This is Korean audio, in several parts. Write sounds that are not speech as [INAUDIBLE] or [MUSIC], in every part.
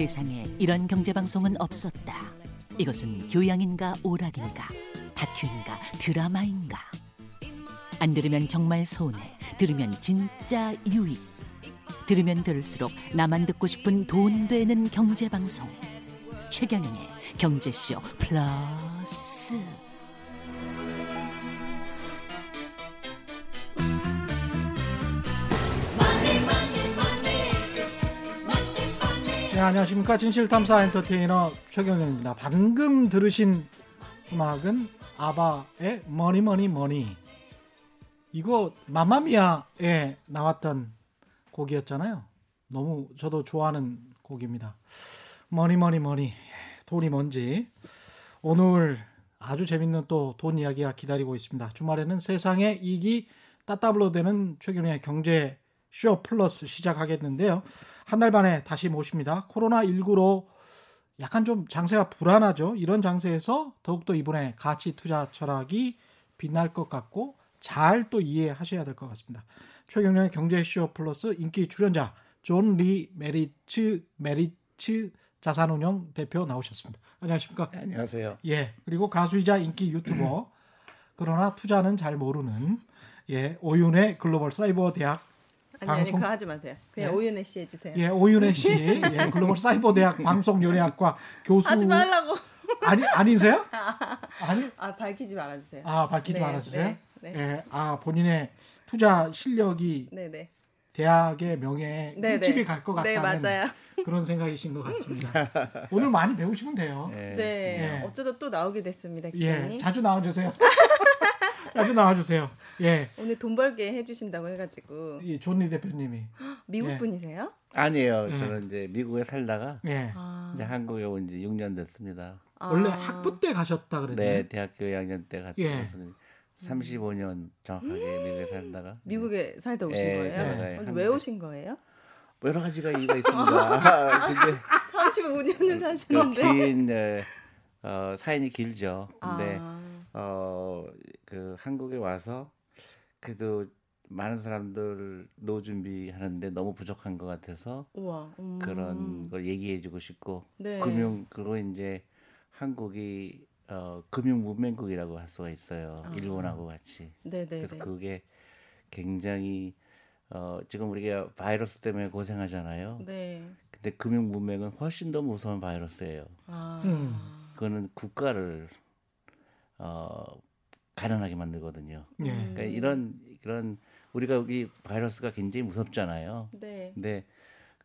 세상에 이런 경제 방송은 없었다. 이것은 교양인가 오락인가 다큐인가 드라마인가? 안 들으면 정말 손해. 들으면 진짜 유익. 들으면 들을수록 나만 듣고 싶은 돈 되는 경제 방송. 최경영의 경제쇼 플러 네, 안녕하십니까. 진실탐사 엔터테이너 최경영입니다. 방금 들으신 음악은 아바의 Money Money Money. 이거 마마미아에 나왔던 곡이었잖아요. 너무 저도 좋아하는 곡입니다. Money money money. 돈이 뭔지. 오늘 아주 재밌는 또 돈 이야기가 기다리고 있습니다. 주말에는 세상에 이익이 따따블로 되는 최경영의 경제 쇼 플러스 시작하겠는데요. 한달 반에 다시 모십니다. 코로나19로 약간 좀 장세가 불안하죠. 이런 장세에서 더욱더 이번에 가치 투자 철학이 빛날 것 같고 잘 또 이해하셔야 될 것 같습니다. 최경영의 경제쇼 플러스 인기 출연자 존 리 메리츠 메리츠 자산운용 대표 나오셨습니다. 안녕하십니까? 네, 안녕하세요. 예. 그리고 가수이자 인기 유튜버 그러나 투자는 잘 모르는 예 오윤의 글로벌 사이버 대학 아니 아니 방송- 그거 하지 마세요. 그냥 네? 오윤혜 씨 해주세요. 예, 오윤혜 씨, 예, 글로벌 사이버 대학 방송연예학과 교수 하지 말라고. 아니 아니세요? [LAUGHS] 아니 아 밝히지 말아주세요. 아 밝히지 네, 말아주세요. 네, 네. 예, 아 본인의 투자 실력이 네네. 대학의 명예에 네, 흠집이 네. 갈것네 같다는 맞아요. 그런 생각이신 것 같습니다. [LAUGHS] 오늘 많이 배우시면 돼요. 네. 네 예. 어쩌다 또 나오게 됐습니다. 예, 기자님. 자주 나와주세요. [LAUGHS] 자주 나와주세요. 예, 오늘 돈 벌게 해주신다고 해가지고 이 존리 대표님이 미국 예. 분이세요? 아니에요. 네. 저는 이제 미국에 살다가 예, 아, 이제 한국에 온 지 6년 됐습니다. 아. 원래 학부 때 가셨다 그랬나요? 네, 대학교 2학년 때 갔다 예. 와서 35년 정확하게 미국에 살다가 미국에 살다 오신 예, 거예요? 네, 한국에. 왜 오신 거예요? 뭐 여러 가지가 이유가 있습니다. [LAUGHS] [LAUGHS] 근데 35년을 그 사시는데. 긴 네, 어, 사연이 길죠. 근데 아, 어, 그 한국에 와서 그래도 많은 사람들 노 준비하는데 너무 부족한 것 같아서 우와. 음. 그런 걸 얘기해주고 싶고 네. 금융 그로 이제 한국이 어, 금융 문명국이라고 할 수가 있어요. 아. 일본하고 같이. 네네네. 그래서 그게 굉장히 어, 지금 우리가 바이러스 때문에 고생하잖아요. 네. 근데 금융 문명은 훨씬 더 무서운 바이러스예요. 아. 음. 그거는 국가를 어, 가난하게 만들거든요. 예, 음. 그러니까 이런 이런 우리가 여기 바이러스가 굉장히 무섭잖아요. 네. 근데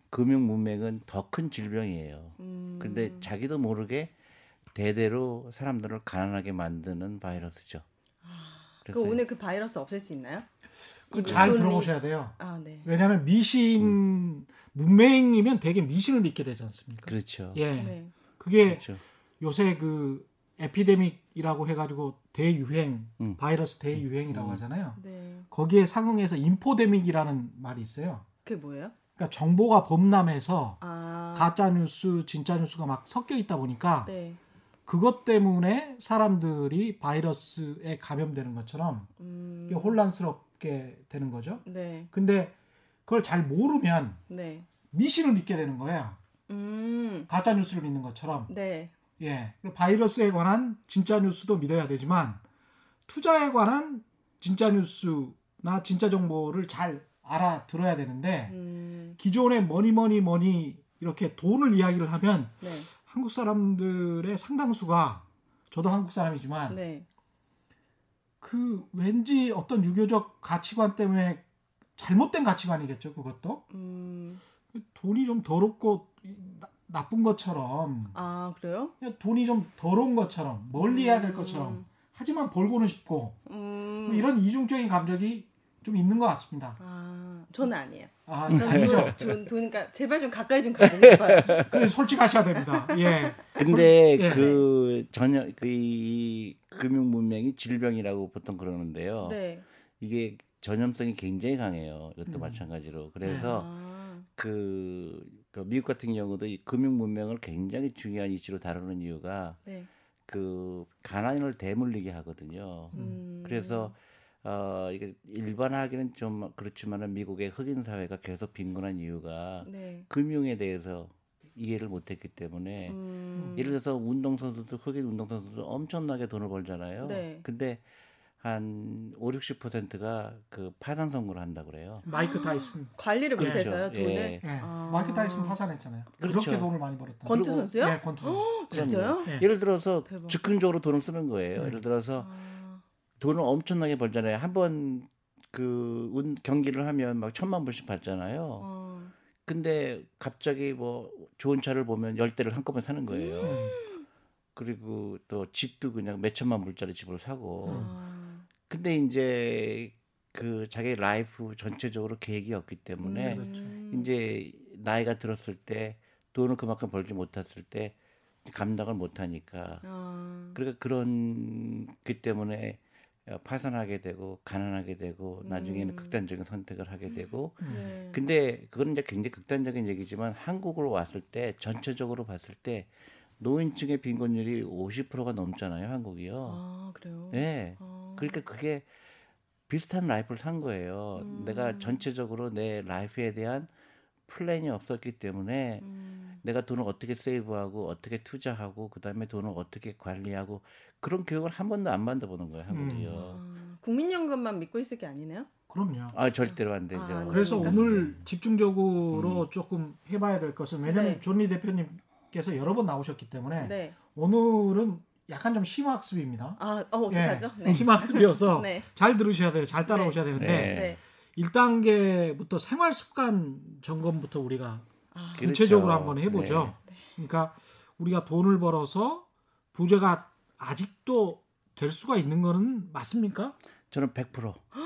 금융 문명은 더 큰 질병이에요. 음. 근데 자기도 모르게 대대로 사람들을 가난하게 만드는 바이러스죠. 그 오늘 그 바이러스 없앨 수 있나요? 그 이분 잘 존리- 들어보셔야 돼요. 아 네. 왜냐하면 미신 문맹이면 되게 미신을 믿게 되지 않습니까? 그렇죠. 예, 네. 그게 그렇죠. 요새 그 에피데믹이라고 해가지고 대유행 음. 바이러스 대유행이라고 음. 하잖아요. 네. 거기에 상응해서 인포데믹이라는 말이 있어요. 그게 뭐예요? 그러니까 정보가 범람해서 아. 가짜 뉴스, 진짜 뉴스가 막 섞여 있다 보니까 네. 그것 때문에 사람들이 바이러스에 감염되는 것처럼 음. 혼란스럽게 되는 거죠. 네. 근데 그걸 잘 모르면 네. 미신을 믿게 되는 거예요. 음. 가짜 뉴스를 믿는 것처럼. 네. 예. 바이러스에 관한 진짜 뉴스도 믿어야 되지만 투자에 관한 진짜 뉴스나 진짜 정보를 잘 알아들어야 되는데 음. 기존의 money money money 이렇게 돈을 이야기를 하면 네. 한국 사람들의 상당수가 저도 한국 사람이지만 네. 그 왠지 어떤 유교적 가치관 때문에 잘못된 가치관이겠죠 그것도 음. 돈이 좀 더럽고 나, 나쁜 것처럼 아 그래요? 그냥 돈이 좀 더러운 것처럼 멀리해야 될 것처럼 하지만 벌고는 싶고 음. 뭐 이런 이중적인 감정이 좀 있는 것 같습니다. 아 저는 아니에요. 아, 저는 아니죠. 돈, [LAUGHS] 돈, 돈이니까 제발 좀 가까이 좀 가고 싶어요. [LAUGHS] 그 솔직하셔야 됩니다. 예. 근데 예. 그 전혀 그이 금융 문명이 질병이라고 보통 그러는데요. 네. 이게 전염성이 굉장히 강해요. 이것도 음. 마찬가지로. 그래서 아. 그, 그 미국 같은 경우도 이 금융 문명을 굉장히 중요한 이슈로 다루는 이유가 네. 그 가난을 대물리게 하거든요. 음. 그래서 어 이게 일반화하기는 좀 그렇지만은 미국의 흑인 사회가 계속 빈곤한 이유가 네. 금융에 대해서 이해를 못했기 때문에 음. 예를 들어서 운동선수도 흑인 운동선수도 엄청나게 돈을 벌잖아요. 네. 근데 한 5, 60%가 그 파산 선고를 한다 그래요. 마이크 타이슨. 관리를 그렇죠. 못해서요 돈을. 예. 예. 아. 마이크 타이슨 파산했잖아요. 그 그렇죠. 렇게 돈을 많이 벌었다. 권투 선수요? 예, 권투 선수. 진짜요? 예. 예를 들어서 대박. 즉흥적으로 돈을 쓰는 거예요. 음. 예를 들어서 아. 돈을 엄청나게 벌잖아요. 한번그 경기를 하면 막 천만 불씩 받잖아요. 어. 근데 갑자기 뭐 좋은 차를 보면 열 대를 한꺼번에 사는 거예요. 음. 그리고 또 집도 그냥 몇 천만 불짜리 집을 사고. 아. 근데 이제 그 자기 라이프 전체적으로 계획이 없기 때문에 그렇죠. 음. 이제 나이가 들었을 때 돈을 그만큼 벌지 못했을 때 감당을 못하니까 아. 그러니까 그런 그 때문에 어, 파산하게 되고 가난하게 되고 나중에는 음. 극단적인 선택을 하게 되고 음. 네. 근데 그건 이제 굉장히 극단적인 얘기지만 한국으로 왔을 때 전체적으로 봤을 때 노인층의 빈곤율이 50%가 넘잖아요 한국이요. 아 그래요. 네. 아. 그러니까 그게 비슷한 라이프를 산 거예요. 음. 내가 전체적으로 내 라이프에 대한 플랜이 없었기 때문에 음. 내가 돈을 어떻게 세이브하고 어떻게 투자하고 그다음에 돈을 어떻게 관리하고 그런 교육을 한 번도 안 받아보는 거예요 한국이요. 아, 국민연금만 믿고 있을 게 아니네요. 그럼요. 아 절대로 안 되죠. 아, 그래서 그러니까. 오늘 집중적으로 음. 조금 해봐야 될 것은 왜냐하면 네. 존리 대표님 께서 여러 번 나오셨기 때문에 네. 오늘은 약간 좀 심화학습입니다. 아, 어, 어떡하죠? 예, 네. 심화학습이어서 [LAUGHS] 네. 잘 들으셔야 돼요. 잘 따라오셔야 네. 되는데 네. 네. 1단계부터 생활 습관 점검부터 우리가 아, 그렇죠. 구체적으로 한번 해보죠. 네. 그러니까 우리가 돈을 벌어서 부자가 아직도 될 수가 있는 거는 맞습니까? 저는 100% [GASPS]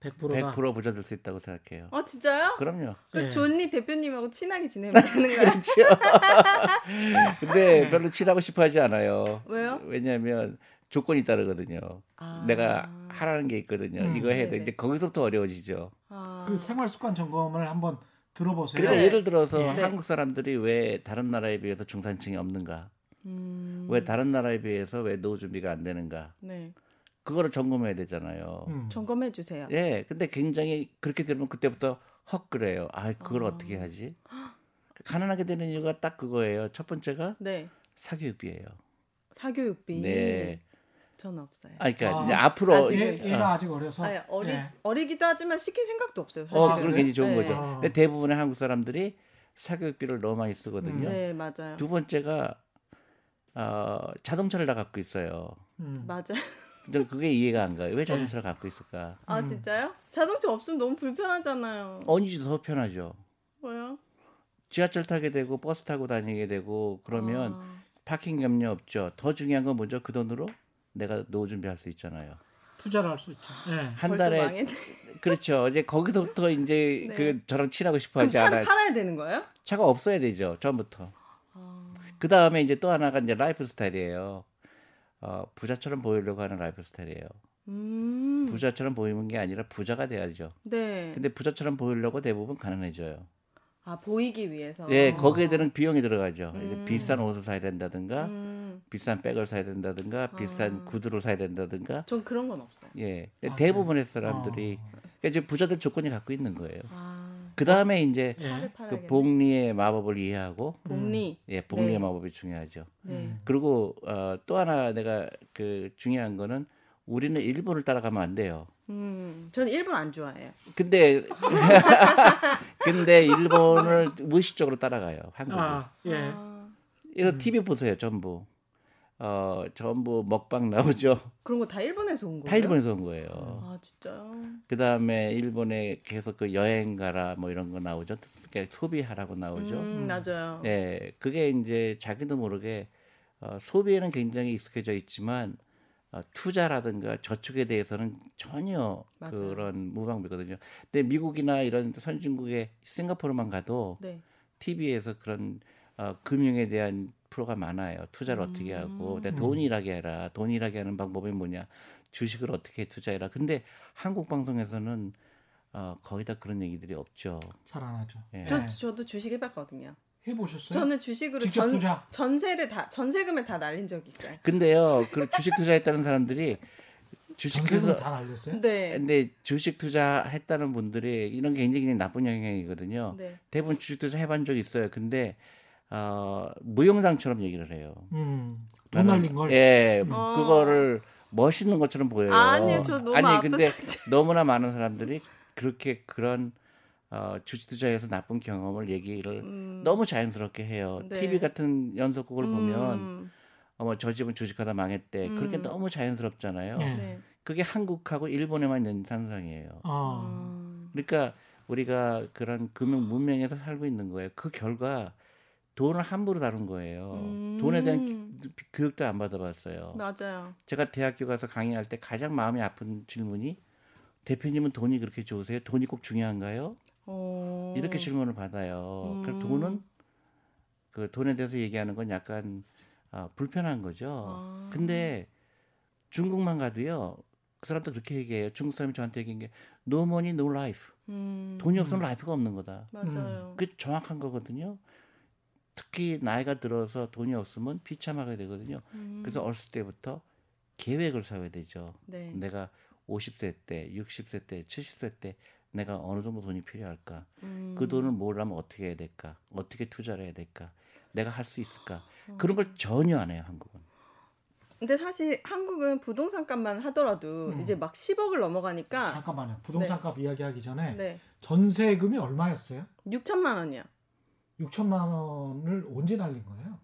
100%다. 100% 부자 될 수 있다고 생각해요. 어, 진짜요? 그럼요. 그 네. 존니 대표님하고 친하게 지내면 되는 거예요? 그렇죠. [LAUGHS] 근데 별로 친하고 싶어 하지 않아요. 왜요? 왜냐하면 조건이 따르거든요. 아. 내가 하라는 게 있거든요. 음. 이거 해야 돼. 이제 거기서부터 어려워지죠. 아. 그 생활 습관 점검을 한번 들어보세요. 그러니까 네. 예를 들어서 네. 한국 사람들이 왜 다른 나라에 비해서 중산층이 없는가? 음. 왜 다른 나라에 비해서 왜 노후 준비가 안 되는가? 네. 그거를 점검해야 되잖아요. 음. 점검해 주세요. 예, 근데 굉장히 그렇게 되면 그때부터 헉 그래요. 아, 그걸 아. 어떻게 하지? 가난하게 되는 이유가 딱 그거예요. 첫 번째가 네. 사교육비예요. 사교육비. 네. 전 없어요. 아, 그러니까 아, 이제 앞으로 아직은. 얘, 이제- 얘가 어, 아직 어려서 아니, 어리 예. 어리기도 하지만 시킬 생각도 없어요. 사실은. 어, 그건 굉장히 좋은 네. 거죠. 아. 근데 대부분의 한국 사람들이 사교육비를 너무 많이 쓰거든요. 네, 맞아요. 두 번째가 어, 자동차를 다 갖고 있어요. 음. 맞아요. 근데 그게 이해가 안 가요. 왜 자동차를 갖고 있을까? 아, 음. 진짜요? 자동차 없으면 너무 불편하잖아요. 언니지 더 편하죠. 뭐요? 지하철 타게 되고 버스 타고 다니게 되고 그러면 아, 파킹 염려 없죠. 더 중요한 건 먼저 그 돈으로 내가 노후 준비할 수 있잖아요. 투자를 할 수 있죠. 예. 한 달에 망했네. 그렇죠. 이제 거기서부터 이제 [LAUGHS] 네. 그 저랑 친하고 싶어 하지 차를 않아요. 팔아야 되는 거예요? 차가 없어야 되죠. 처음부터. 아, 그 다음에 이제 또 하나가 이제 lifestyle이에요. 어, 부자처럼 보이려고 하는 lifestyle이에요. 음. 부자처럼 보이는 게 아니라 부자가 돼야죠. 네. 근데 부자처럼 보이려고 대부분 가난해져요. 아, 보이기 위해서. 예, 거기에 대한 비용이 들어가죠. 음. 비싼 옷을 사야 된다든가, 음. 비싼 백을 사야 된다든가, 비싼 아. 구두를 사야 된다든가. 전 그런 건 없어요. 예, 아, 대부분의 사람들이 어. 그러니까 이제 부자들 조건이 갖고 있는 거예요. 아, 그 다음에 이제 예. 차를 그. 복리의 마법을 이해하고, 복리. 예, 복리의 네. 마법이 중요하죠. 네. 음. 그리고 어, 또 하나 내가 그 중요한 거는 우리는 일본을 따라가면 안 돼요. 음. 저는 일본 안 좋아해요. 근데 [LAUGHS] [LAUGHS] 근데 일본을 무의식적으로 따라가요. 한국이. 아, 예. 아, 이거 TV 보세요, 전부. 어, 전부 먹방 나오죠. [LAUGHS] 그런 거 다 일본에서 온 거예요? 다 일본에서 온 거예요. 아, 진짜요? 그 다음에 일본에 계속 그 여행 가라 뭐 이런 거 나오죠. 그러니까 소비하라고 나오죠. 음, 맞아요. 네, 그게 이제 자기도 모르게 어, 소비에는 굉장히 익숙해져 있지만 어, 투자라든가 저축에 대해서는 전혀 맞아요. 그런 무방비거든요. 근데 미국이나 이런 선진국의 싱가포르만 가도 네. TV에서 그런 어, 금융에 대한 프로가 많아요. 투자를 어떻게 하고, 음. 내돈 일하게 해라. 돈 일하게 하는 방법이 뭐냐? 주식을 어떻게 투자해라. 근데 한국 방송에서는 어, 거의 다 그런 얘기들이 없죠. 잘 안 하죠. 예. 저 저도 주식 해봤거든요. 해보셨어요? 저는 주식으로 직접 전, 투자. 전세를 다 전세금을 다 날린 적이 있어요. 근데요, 그 주식 투자했다는 사람들이 주식 전세금 투자, 다 날렸어요? 네. 근데 주식 투자했다는 분들이 이런 게 굉장히 나쁜 영향이거든요. 네. 대부분 주식 투자 해본 적 있어요. 근데 어, 무용담처럼 얘기를 해요. 음, 돈 날린 걸. 예, 어. 그거를 멋있는 것처럼 보여요. 아니요, 저 너무 아니 근데 상처. 너무나 많은 사람들이 그렇게 그런 어, 주식 투자에서 나쁜 경험을 얘기를 음. 너무 자연스럽게 해요. 네. TV 같은 연속극을 보면 음. 어머 저 집은 주식하다 망했대. 그렇게 음. 너무 자연스럽잖아요. 네. 네. 그게 한국하고 일본에만 있는 현상이에요. 어. 음. 그러니까 우리가 그런 금융 문명에서 살고 있는 거예요. 그 결과 돈을 함부로 다룬 거예요. 음. 돈에 대한 기- 교육도 안 받아봤어요. 맞아요. 제가 대학교 가서 강의할 때 가장 마음이 아픈 질문이 대표님은 돈이 그렇게 좋으세요? 돈이 꼭 중요한가요? 어. 이렇게 질문을 받아요. 음. 그래서 돈은 그 돈에 대해서 얘기하는 건 약간 아, 불편한 거죠. 아. 근데 중국만 가도요. 그 사람도 그렇게 얘기해요. 중국 사람이 저한테 얘기한 게 no money, no life. 음. 돈이 없으면 life가 없는 거다. 맞아요. 그게 정확한 거거든요. 특히 나이가 들어서 돈이 없으면 비참하게 되거든요. 음. 그래서 어렸을 때부터 계획을 세워야 되죠. 네. 내가 50세 때, 60세 때, 70세 때 내가 어느 정도 돈이 필요할까? 음. 그 돈을 모으려면 어떻게 해야 될까? 어떻게 투자를 해야 될까? 내가 할 수 있을까? 어. 그런 걸 전혀 안 해요, 한국은. 근데 사실 한국은 부동산 값만 하더라도 음. 이제 막 10억을 넘어가니까 잠깐만요. 부동산 값 이야기하기 전에 네. 전세금이 얼마였어요? 6천만 원이요. 6천만 원을 언제 날린 거예요?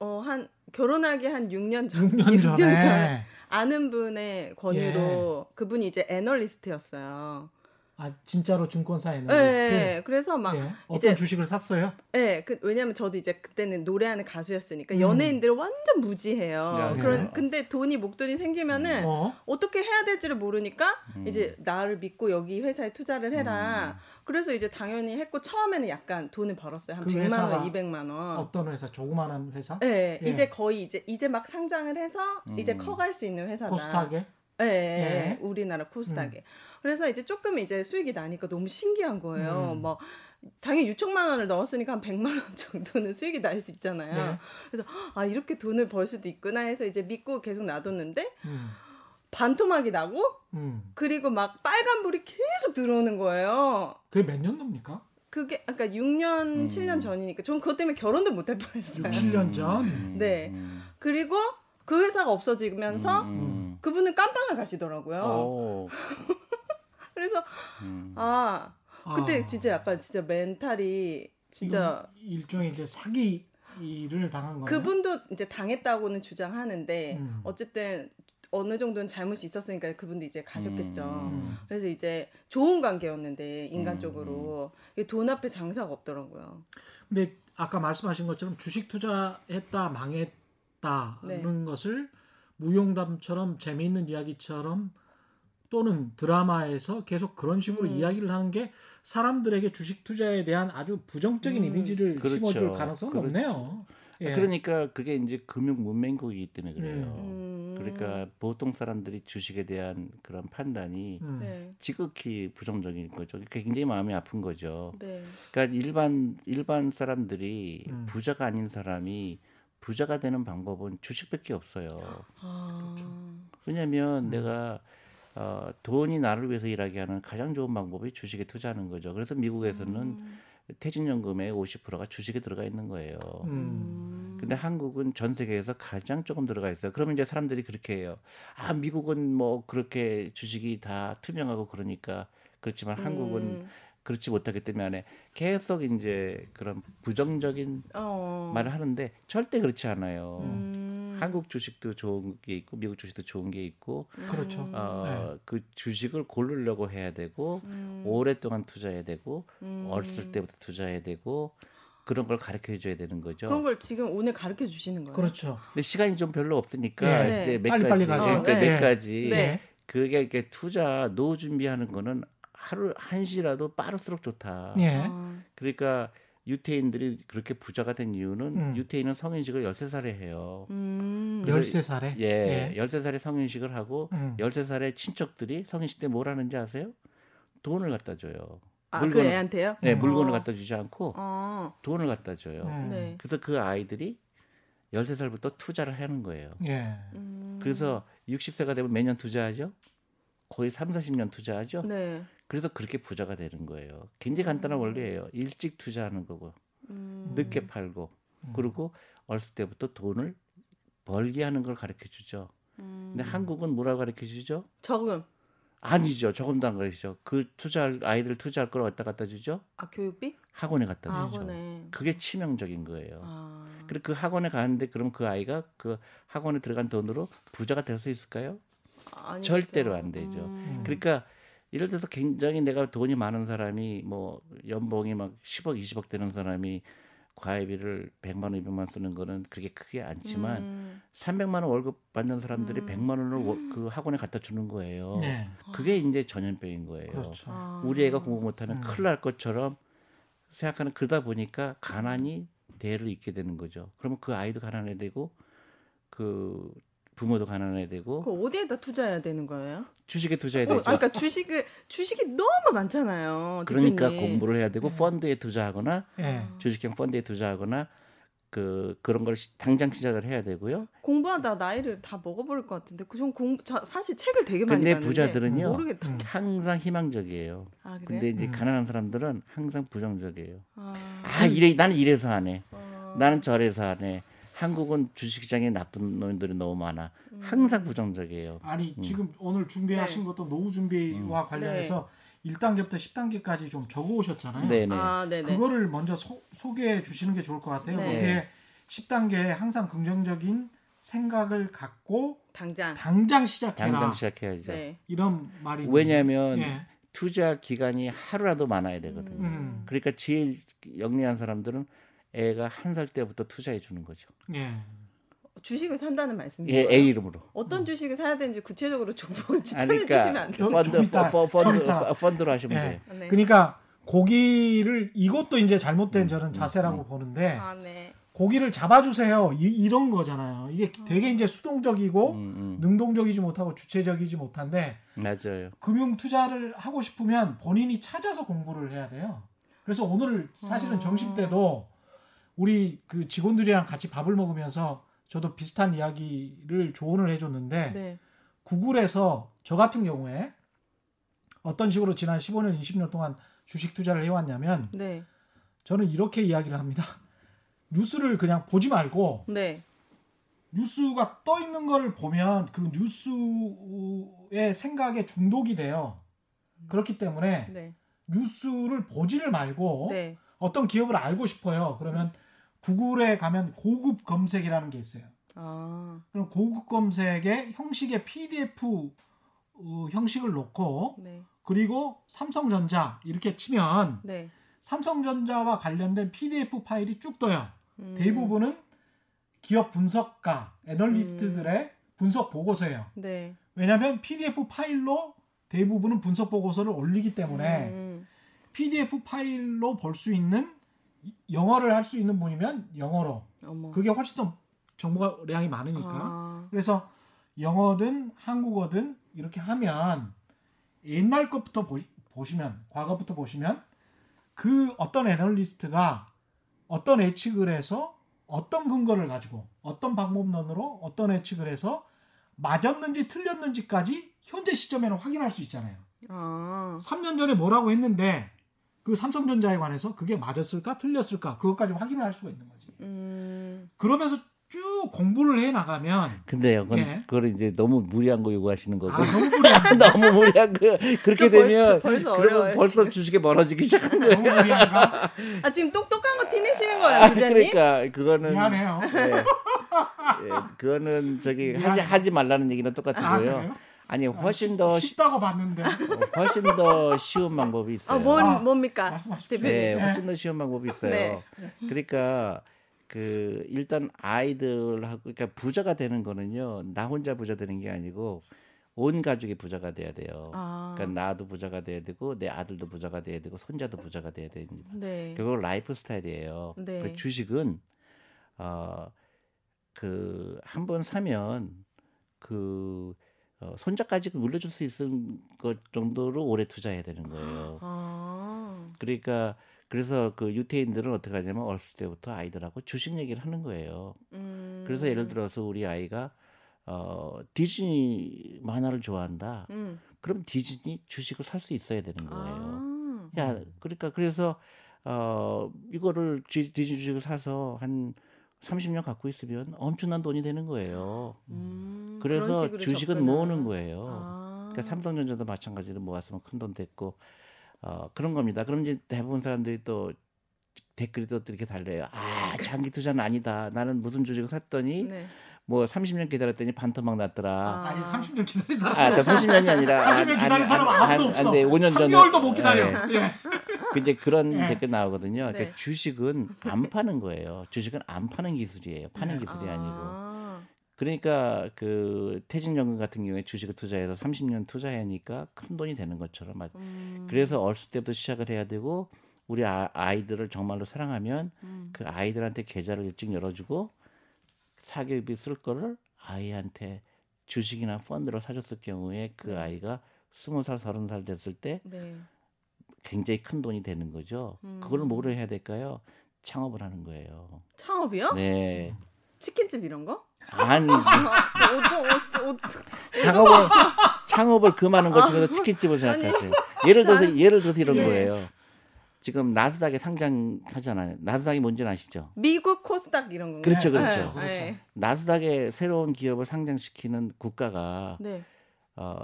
어, 한 결혼하기 한 6년 전. 6년 6년 전에. 전에. 아는 분의 권유로 예. 그분이 이제 애널리스트였어요. 아 진짜로 증권사 네. 애널리스트. 그래서 막 예. 어떤 이제- 주식을 샀어요? 네, 그 왜냐면 저도 이제 그때는 노래하는 가수였으니까 음. 연예인들 완전 무지해요. 야, 그런 네. 근데 돈이 목돈이 생기면은 어? 어떻게 해야 될지를 모르니까 음. 이제 나를 믿고 여기 회사에 투자를 해라. 그래서 이제 당연히 했고 처음에는 약간 돈을 벌었어요. 한 그 100만 회사가 원, 200만 원. 어떤 회사? 조그마한 회사? 네, 예. 이제 거의 이제 이제 막 상장을 해서 이제 음. 커갈 수 있는 회사다. 코스닥에? 네, 예. 우리나라 코스닥에. 그래서 이제 조금 이제 수익이 나니까 너무 신기한 거예요. 음. 뭐 당연히 6천만 원을 넣었으니까 한 100만 원 정도는 수익이 날 수 있잖아요. 네. 그래서 아 이렇게 돈을 벌 수도 있구나 해서 이제 믿고 계속 놔뒀는데 음. 반토막이 나고 음. 그리고 막 빨간 불이 계속 들어오는 거예요. 그게 몇 년도입니까? 그게 아까 6년, 음. 7년 전이니까 전 그것 때문에 결혼도 못할 뻔했어요. 6, 7년 전. 음, 네. 음, 그리고 그 회사가 없어지면서 음, 그분은 깜빵을 가시더라고요. 오, [LAUGHS] 그래서 음. 아 그때 아. 진짜 약간 진짜 멘탈이 진짜 일종의 이제 사기를 당한 거예요. 그분도 이제 당했다고는 주장하는데 음. 어쨌든 어느 정도는 잘못이 있었으니까 그분도 이제 가셨겠죠. 음. 그래서 이제 좋은 관계였는데 음, 인간적으로 이게 돈 앞에 장사가 없더라고요. 근데 아까 말씀하신 것처럼 주식 투자했다 망했 다는 네. 것을 무용담처럼 재미있는 이야기처럼 또는 드라마에서 계속 그런 식으로 음. 이야기를 하는 게 사람들에게 주식 투자에 대한 아주 부정적인 음. 이미지를 그렇죠. 심어줄 가능성은 그렇죠. 없네요. 예. 그러니까 그게 이제 금융 문맹국이기 때문에 그래요. 음. 그러니까 보통 사람들이 주식에 대한 그런 판단이 음. 네. 지극히 부정적인 거죠. 그게 굉장히 마음이 아픈 거죠. 네. 그러니까 일반 일반 사람들이 음. 부자가 아닌 사람이 부자가 되는 방법은 주식밖에 없어요. 아. 왜냐하면 음. 내가 어, 돈이 나를 위해서 일하게 하는 가장 좋은 방법이 주식에 투자하는 거죠. 그래서 미국에서는 음. 퇴직연금의 50%가 주식에 들어가 있는 거예요. 음. 음. 근데 한국은 전 세계에서 가장 조금 들어가 있어요. 그러면 이제 사람들이 그렇게 해요. 아, 미국은 뭐 그렇게 주식이 다 투명하고 그러니까 그렇지만 한국은 음. 그렇지 못하기 때문에 계속 이제 그런 부정적인 어. 말을 하는데 절대 그렇지 않아요. 음. 한국 주식도 좋은 게 있고 미국 주식도 좋은 게 있고 그렇죠. 음. 어, 그 주식을 고르려고 해야 되고 음. 오랫동안 투자해야 되고 음. 어렸을 때부터 투자해야 되고 그런 걸 가르쳐 줘야 되는 거죠. 그런 걸 지금 오늘 가르쳐 주시는 거예요. 그렇죠. 근데 시간이 좀 별로 없으니까 네. 이제 몇 빨리빨리 가지 가죠. 그러니까 네. 몇 가지 네. 그게 이렇게 투자 노후 준비하는 거는 하루 한 시라도 빠를수록 좋다. 예. 아. 그러니까 유태인들이 그렇게 부자가 된 이유는 음. 유태인은 성인식을 13살에 해요. 음. 열- 13살에. 예, 13살에 성인식을 하고 음. 13살에 친척들이 성인식 때 뭘 하는지 아세요? 돈을 갖다 줘요. 아, 그 물건을- 애한테요? 네, 음. 물건을 어. 갖다 주지 않고 어. 돈을 갖다 줘요. 음. 네. 그래서 그 아이들이 13살부터 투자를 하는 거예요. 예. 음. 그래서 60세가 되면 매년 투자하죠. 거의 3, 40년 투자하죠. 네. 그래서 그렇게 부자가 되는 거예요. 굉장히 간단한 원리예요. 일찍 투자하는 거고. 음. 늦게 팔고 음. 그리고 어렸을 때부터 돈을 벌게 하는 걸 가르쳐 주죠. 음. 근데 한국은 뭐라고 가르쳐 주죠? 저금. 아니죠. 조금 도 안 가르치죠. 그 투자할 아이들 투자할 걸 어디다 갖다 주죠? 아 교육비? 학원에 갖다 아, 주죠. 학원에. 그게 치명적인 거예요. 아. 그리고 그 학원에 가는데 그럼 그 아이가 그 학원에 들어간 돈으로 부자가 될 수 있을까요? 아니겠죠. 절대로 안 되죠. 음. 그러니까 이럴 때도 굉장히 내가 돈이 많은 사람이 뭐 연봉이 막 10억, 20억 되는 사람이 과외비를 100만 원, 200만 원 쓰는 거는 그렇게 크게 않지만 음. 300만 원 월급 받는 사람들이 음. 100만 원을 워- 그 학원에 갖다 주는 거예요. 네. 그게 이제 전염병인 거예요. 그렇죠. 아. 우리 애가 공부 못하면 음. 큰일 날 것처럼 생각하는 그러다 보니까 가난이 대를 잇게 되는 거죠. 그러면 그 아이도 가난해 되고 그 부모도 가난해 되고 그 어디에다 투자해야 되는 거예요? 주식에 투자해야 어, 되죠. 아, 그러니까 주식을 주식이 너무 많잖아요. 그러니까 대표님. 공부를 해야 되고 네. 펀드에 투자하거나 예. 주식형 펀드에 투자하거나 그 그런 걸 시- 당장 시작을 해야 되고요. 공부하다 나이를 다 먹어버릴 것 같은데 그전 공 저, 사실 책을 되게 많이 근데 봤는데 부자들은요. 모르겠다. 음. 항상 희망적이에요. 아 그래? 근데 이제 음. 가난한 사람들은 항상 부정적이에요. 아, 아 이래 나는 이래서 안 해. 어. 나는 저래서 안 해. 한국은 주식시장에 나쁜 놈들이 너무 많아. 음. 항상 부정적이에요. 아니 음. 지금 오늘 준비하신 네. 것도 노후 준비와 관련해서 1단계부터 10단계까지 좀 적어 오셨잖아요. 네네. 아 네네. 그거를 먼저 소, 소개해 주시는 게 좋을 것 같아요. 네. 이게 10단계에 항상 긍정적인 생각을 갖고 당장. 당장 시작해라. 당장 시작해야죠. 네. 이런 말이 왜냐하면 예. 투자 기간이 하루라도 많아야 되거든요. 음. 그러니까 제일 영리한 사람들은 애가 한 살 때부터 투자해 주는 거죠. 예. 주식을 산다는 말씀이에요. 예, A 이름으로. 어떤 주식을 사야 되는지 구체적으로 정보를 [LAUGHS] 추천해 그러니까 주시면 안 돼요? 좀- 펀드 좀 이따, 펀- 펀드. 펀드로 하시면 예. 돼요. 네. 그러니까 고기를 이것도 이제 잘못된 음, 저는 음, 자세라고 보는데 아 네. 고기를 잡아주세요 이, 런 거잖아요. 이게 되게 이제 수동적이고 음, 음. 능동적이지 못하고 주체적이지 못한데 맞아요. 금융 투자를 하고 싶으면 본인이 찾아서 공부를 해야 돼요. 그래서 오늘 사실은 아. 점심 때도 우리 그 직원들이랑 같이 밥을 먹으면서 저도 비슷한 이야기를 조언을 해줬는데 네. 구글에서 저 같은 경우에 어떤 식으로 지난 15년, 20년 동안 주식 투자를 해왔냐면 네. 저는 이렇게 이야기를 합니다. 뉴스를 그냥 보지 말고 네. 뉴스가 떠 있는 걸 보면 그 뉴스의 생각에 중독이 돼요. 그렇기 때문에 네. 뉴스를 보지를 말고 네. 어떤 기업을 알고 싶어요. 그러면 구글에 가면 고급 검색이라는 게 있어요. 아. 그럼 고급 검색에 형식의 PDF 어, 형식을 놓고 네. 그리고 삼성전자 이렇게 치면 네. 삼성전자와 관련된 PDF 파일이 쭉 떠요. 음. 대부분은 기업 분석가, 애널리스트들의 분석 보고서예요. 네. 왜냐하면 PDF 파일로 대부분은 분석 보고서를 올리기 때문에 음. PDF 파일로 볼 수 있는 영어를 할 수 있는 분이면 영어로 어머. 그게 훨씬 더 정보량이 많으니까 아. 그래서 영어든 한국어든 이렇게 하면 옛날 것부터 보, 보시면 과거부터 보시면 그 어떤 애널리스트가 어떤 예측을 해서 어떤 근거를 가지고 어떤 방법론으로 어떤 예측을 해서 맞았는지 틀렸는지까지 현재 시점에는 확인할 수 있잖아요. 아. 3년 전에 뭐라고 했는데 그 삼성전자에 관해서 그게 맞았을까 틀렸을까 그것까지 확인을 할 수가 있는 거지. 음. 그러면서 쭉 공부를 해 나가면 근데요, 그건, 예. 그걸 이제 너무 무리한 거 요구하시는 거고. 아 너무 무리한 [LAUGHS] 너무 무리한 거 그렇게 벌- 되면 저 벌써 그러면 어려워요, 벌써 지금. 주식에 멀어지기 시작한 거예요. 너무 무리한가? [LAUGHS] 아 지금 똑똑한 거 티내시는 거예요, 아, 기자님? 그러니까 그거는 미안해요. 예. 예, 그거는 저기 하지 미안해. 하지 말라는 얘기는 아 똑같고요. 그래요? 아 니 아, 훨씬 쉽- 더 시- 쉽다고 봤는데 어, 훨씬 더 쉬운 방법이 있어요. 아, 뭔 아, 뭡니까? 말씀하십시오. 네, 네. 훨씬 더 쉬운 방법이 있어요. 네. 그러니까 그 일단 아이들하고 그러니까 부자가 되는 거는요 나 혼자 부자 되는 게 아니고 온 가족이 부자가 돼야 돼요. 아. 그러니까 나도 부자가 돼야 되고 내 아들도 부자가 돼야 되고 손자도 부자가 돼야 됩니다. 네. 그거 lifestyle이에요. 네. 그 주식은 어 그 한 번 사면 그 어, 손자까지 물려줄 수 있는 것 정도로 오래 투자해야 되는 거예요. 아. 그러니까 그래서 그 유태인들은 어떻게 하냐면 어렸을 때부터 아이들하고 주식 얘기를 하는 거예요. 음. 그래서 예를 들어서 우리 아이가 어 디즈니 만화를 좋아한다. 음. 그럼 디즈니 주식을 살 수 있어야 되는 거예요. 아. 야, 그러니까 그래서 어 이거를 디- 디즈니 주식을 사서 한 30년 갖고 있으면 엄청난 돈이 되는 거예요. 음, 그래서 주식은 접근하- 모으는 거예요. 아. 그러니까 삼성전자도 마찬가지로 모았으면 큰 돈 됐고 어, 그런 겁니다. 그럼 이제 대부분 사람들이 또 댓글이 또 이렇게 달려요. 아 장기 투자는 아니다. 나는 무슨 주식을 샀더니 네. 뭐 30년 기다렸더니 반토막 났더라. 아. 아니 30년 기다린 사람. 아, 저 30년이 아니라 30년 기다린 사람 아무도 없어. 안 돼. 5년 전에 3개월도 못 기다려. 예. 예. 근데 그런 예. 댓글 나오거든요. 그러니까 네. 주식은 안 파는 거예요. 주식은 안 파는 기술이에요. 파는 네. 기술이 아 니고. 아. 그러니까 그 퇴직연금 같은 경우에 주식을 투자해서 30년 투자하니까 큰 돈이 되는 것처럼 맞- 음. 그래서 어렸을 때부터 시작을 해야 되고 우리 아, 아이들을 정말로 사랑하면 음. 그 아이들한테 계좌를 일찍 열어주고 사교육비 쓸 거를 아이한테 주식이나 펀드로 사줬을 경우에 그 네. 아이가 스무 살 서른 살 됐을 때 네. 굉장히 큰 돈이 되는 거죠. 음. 그걸 뭐로 해야 될까요? 창업을 하는 거예요. 창업이요? 네. 치킨집 이런 거? 아니 [LAUGHS] 어떤 어, 어, 창업을 [LAUGHS] 창업을 그 많은 것 중에서 치킨집을 생각하세요. 예를 들어서 예를 들어서 이런 예. 거예요. 지금 나스닥에 상장하잖아요. 나스닥이 뭔지는 아시죠? 미국 코스닥 이런 건가요? 그렇죠, 그렇죠. 네. 네. 나스닥에 새로운 기업을 상장시키는 국가가 네. 어,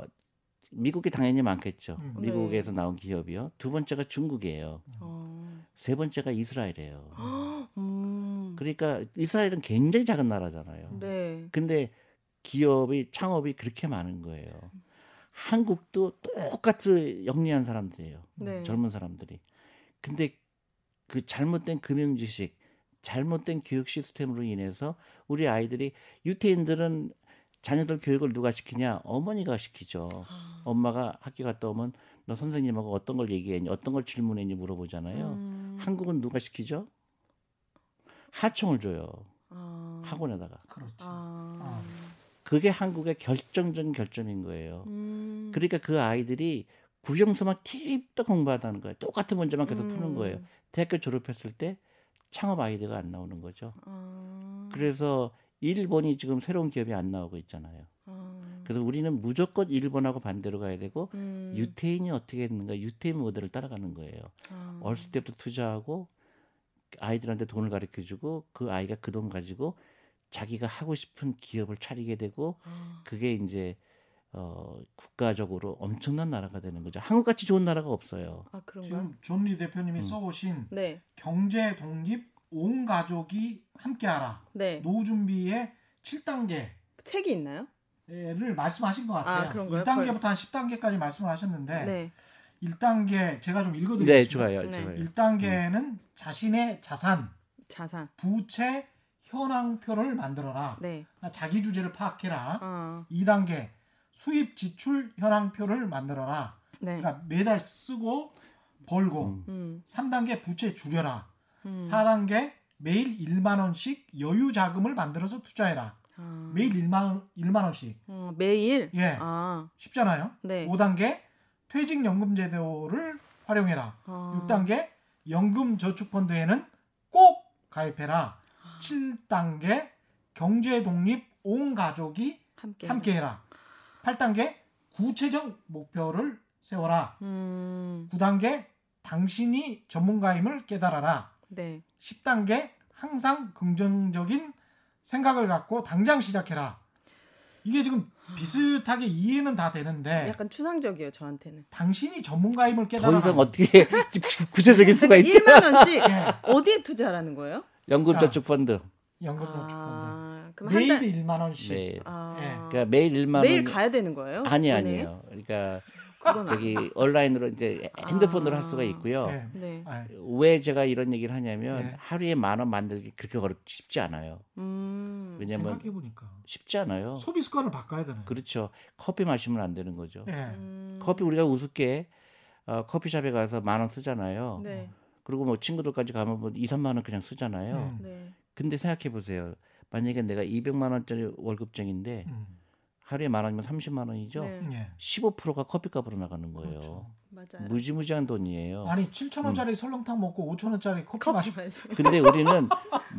미국이 당연히 많겠죠. 음. 미국에서 나온 기업이요. 두 번째가 중국이에요. 어. 세 번째가 이스라엘이에요. [GASPS] 음. 그러니까 이스라엘은 굉장히 작은 나라잖아요. 네. 근데 기업이 창업이 그렇게 많은 거예요. 한국도 똑같이 영리한 사람들이에요. 네. 젊은 사람들이. 근데 그 잘못된 금융 지식, 잘못된 교육 시스템으로 인해서 우리 아이들이 유태인들은 자녀들 교육을 누가 시키냐? 어머니가 시키죠. 아. 엄마가 학교 갔다 오면 너 선생님하고 어떤 걸 얘기했니? 어떤 걸 질문했니? 물어보잖아요. 음. 한국은 누가 시키죠? 하청을 줘요. 아. 학원에다가. 그렇지. 아. 그게 한국의 결정적인 결점인 거예요. 음. 그러니까 그 아이들이 국영수만 팁도 공부하다는 거예요. 똑같은 문제만 계속 푸는 음. 거예요. 대학교 졸업했을 때 창업 아이디어가 안 나오는 거죠. 아. 그래서 일본이 지금 새로운 기업이 안 나오고 있잖아요. 아. 그래서 우리는 무조건 일본하고 반대로 가야 되고 음. 유태인이 어떻게 했는가 유태인 모델을 따라가는 거예요. 아. 어렸을 때부터 투자하고 아이들한테 돈을 가르쳐 주고 그 아이가 그 돈 가지고 자기가 하고 싶은 기업을 차리게 되고 아. 그게 이제 어 국가적으로 엄청난 나라가 되는 거죠. 한국같이 좋은 나라가 없어요. 아? 지금 존리 대표님이 음. 써오신 네. 경제 독립 온 가족이 함께하라 네. 노후 준비의 7단계 책이 있나요? 를 말씀하신 것 같아요. 아, 그런가요? 1단계부터 한 10단계까지 말씀을 하셨는데 네. 1단계 제가 좀 읽어드리겠습니다. 네, 좋아요. 네. 좋아요. 1단계는 자신의 자산, 자산. 부채 현황표를 만들어라. 네. 자기 주제를 파악해라. 어. 2단계 수입 지출 현황표를 만들어라. 네. 그러니까 매달 쓰고 벌고. 음. 음. 3단계 부채 줄여라. 음. 4단계 매일 1만 원씩 여유 자금을 만들어서 투자해라. 아. 매일 1만 1만 원씩. 어, 매일. 예. 아. 쉽잖아요. 네. 5단계 퇴직연금 제도를 활용해라. 아. 6단계 연금 저축 펀드에는 꼭 가입해라. 아. 7단계 경제 독립 온 가족이 함께. 함께 해라. 8단계 구체적 목표를 세워라. 음. 9단계 당신이 전문가임을 깨달아라. 네. 10단계 항상 긍정적인 생각을 갖고 당장 시작해라. 이게 지금 비슷하게 이해는 다 되는데 약간 추상적이에요, 저한테는. 당신이 전문가임을 더 깨달아라. 이상 어떻게 [LAUGHS] 구체적인 수가 있죠? 1만 원씩 [LAUGHS] 예, 어디에 투자하라는 거예요? 연금저축펀드. 연금 저축펀드. 아, 그럼 매일 한 달. 1만 원씩. 네. 아. 예. 그러니까 매일 1만 매일 원. 가야 되는 거예요? 아니? 아니에요. 그러니까 저기 온라인으로 이제 핸드폰으로 할 수가 있고요. 예. 네. 아, 왜 제가 이런 얘기를 하냐면 네. 하루에 만 원 만들기 그렇게 어렵 쉽지 않아요. 음. 왜냐면 생각해 보니까 쉽지 않아요. 소비 습관을 바꿔야 되네. 그렇죠. 커피 마시면 안 되는 거죠. 예. 음. 커피 우리가 우습게 어, 커피숍에 가서 만 원 쓰잖아요. 네. 그리고 뭐 친구들까지 가면 뭐 2, 3만 원 그냥 쓰잖아요. 음. 네. 근데 생각해 보세요. 만약에 내가 200만 원짜리 월급쟁인데 음. 하루에 만 원이면 30만 원이죠. 네. 예. 15%가 커피값으로 나가는 거예요. 그렇죠. 맞아요. 무지무지한 돈이에요. 아니 7천 원짜리 설렁탕 먹고 5천 원짜리 커피 커피 마시고 마시. 근데 우리는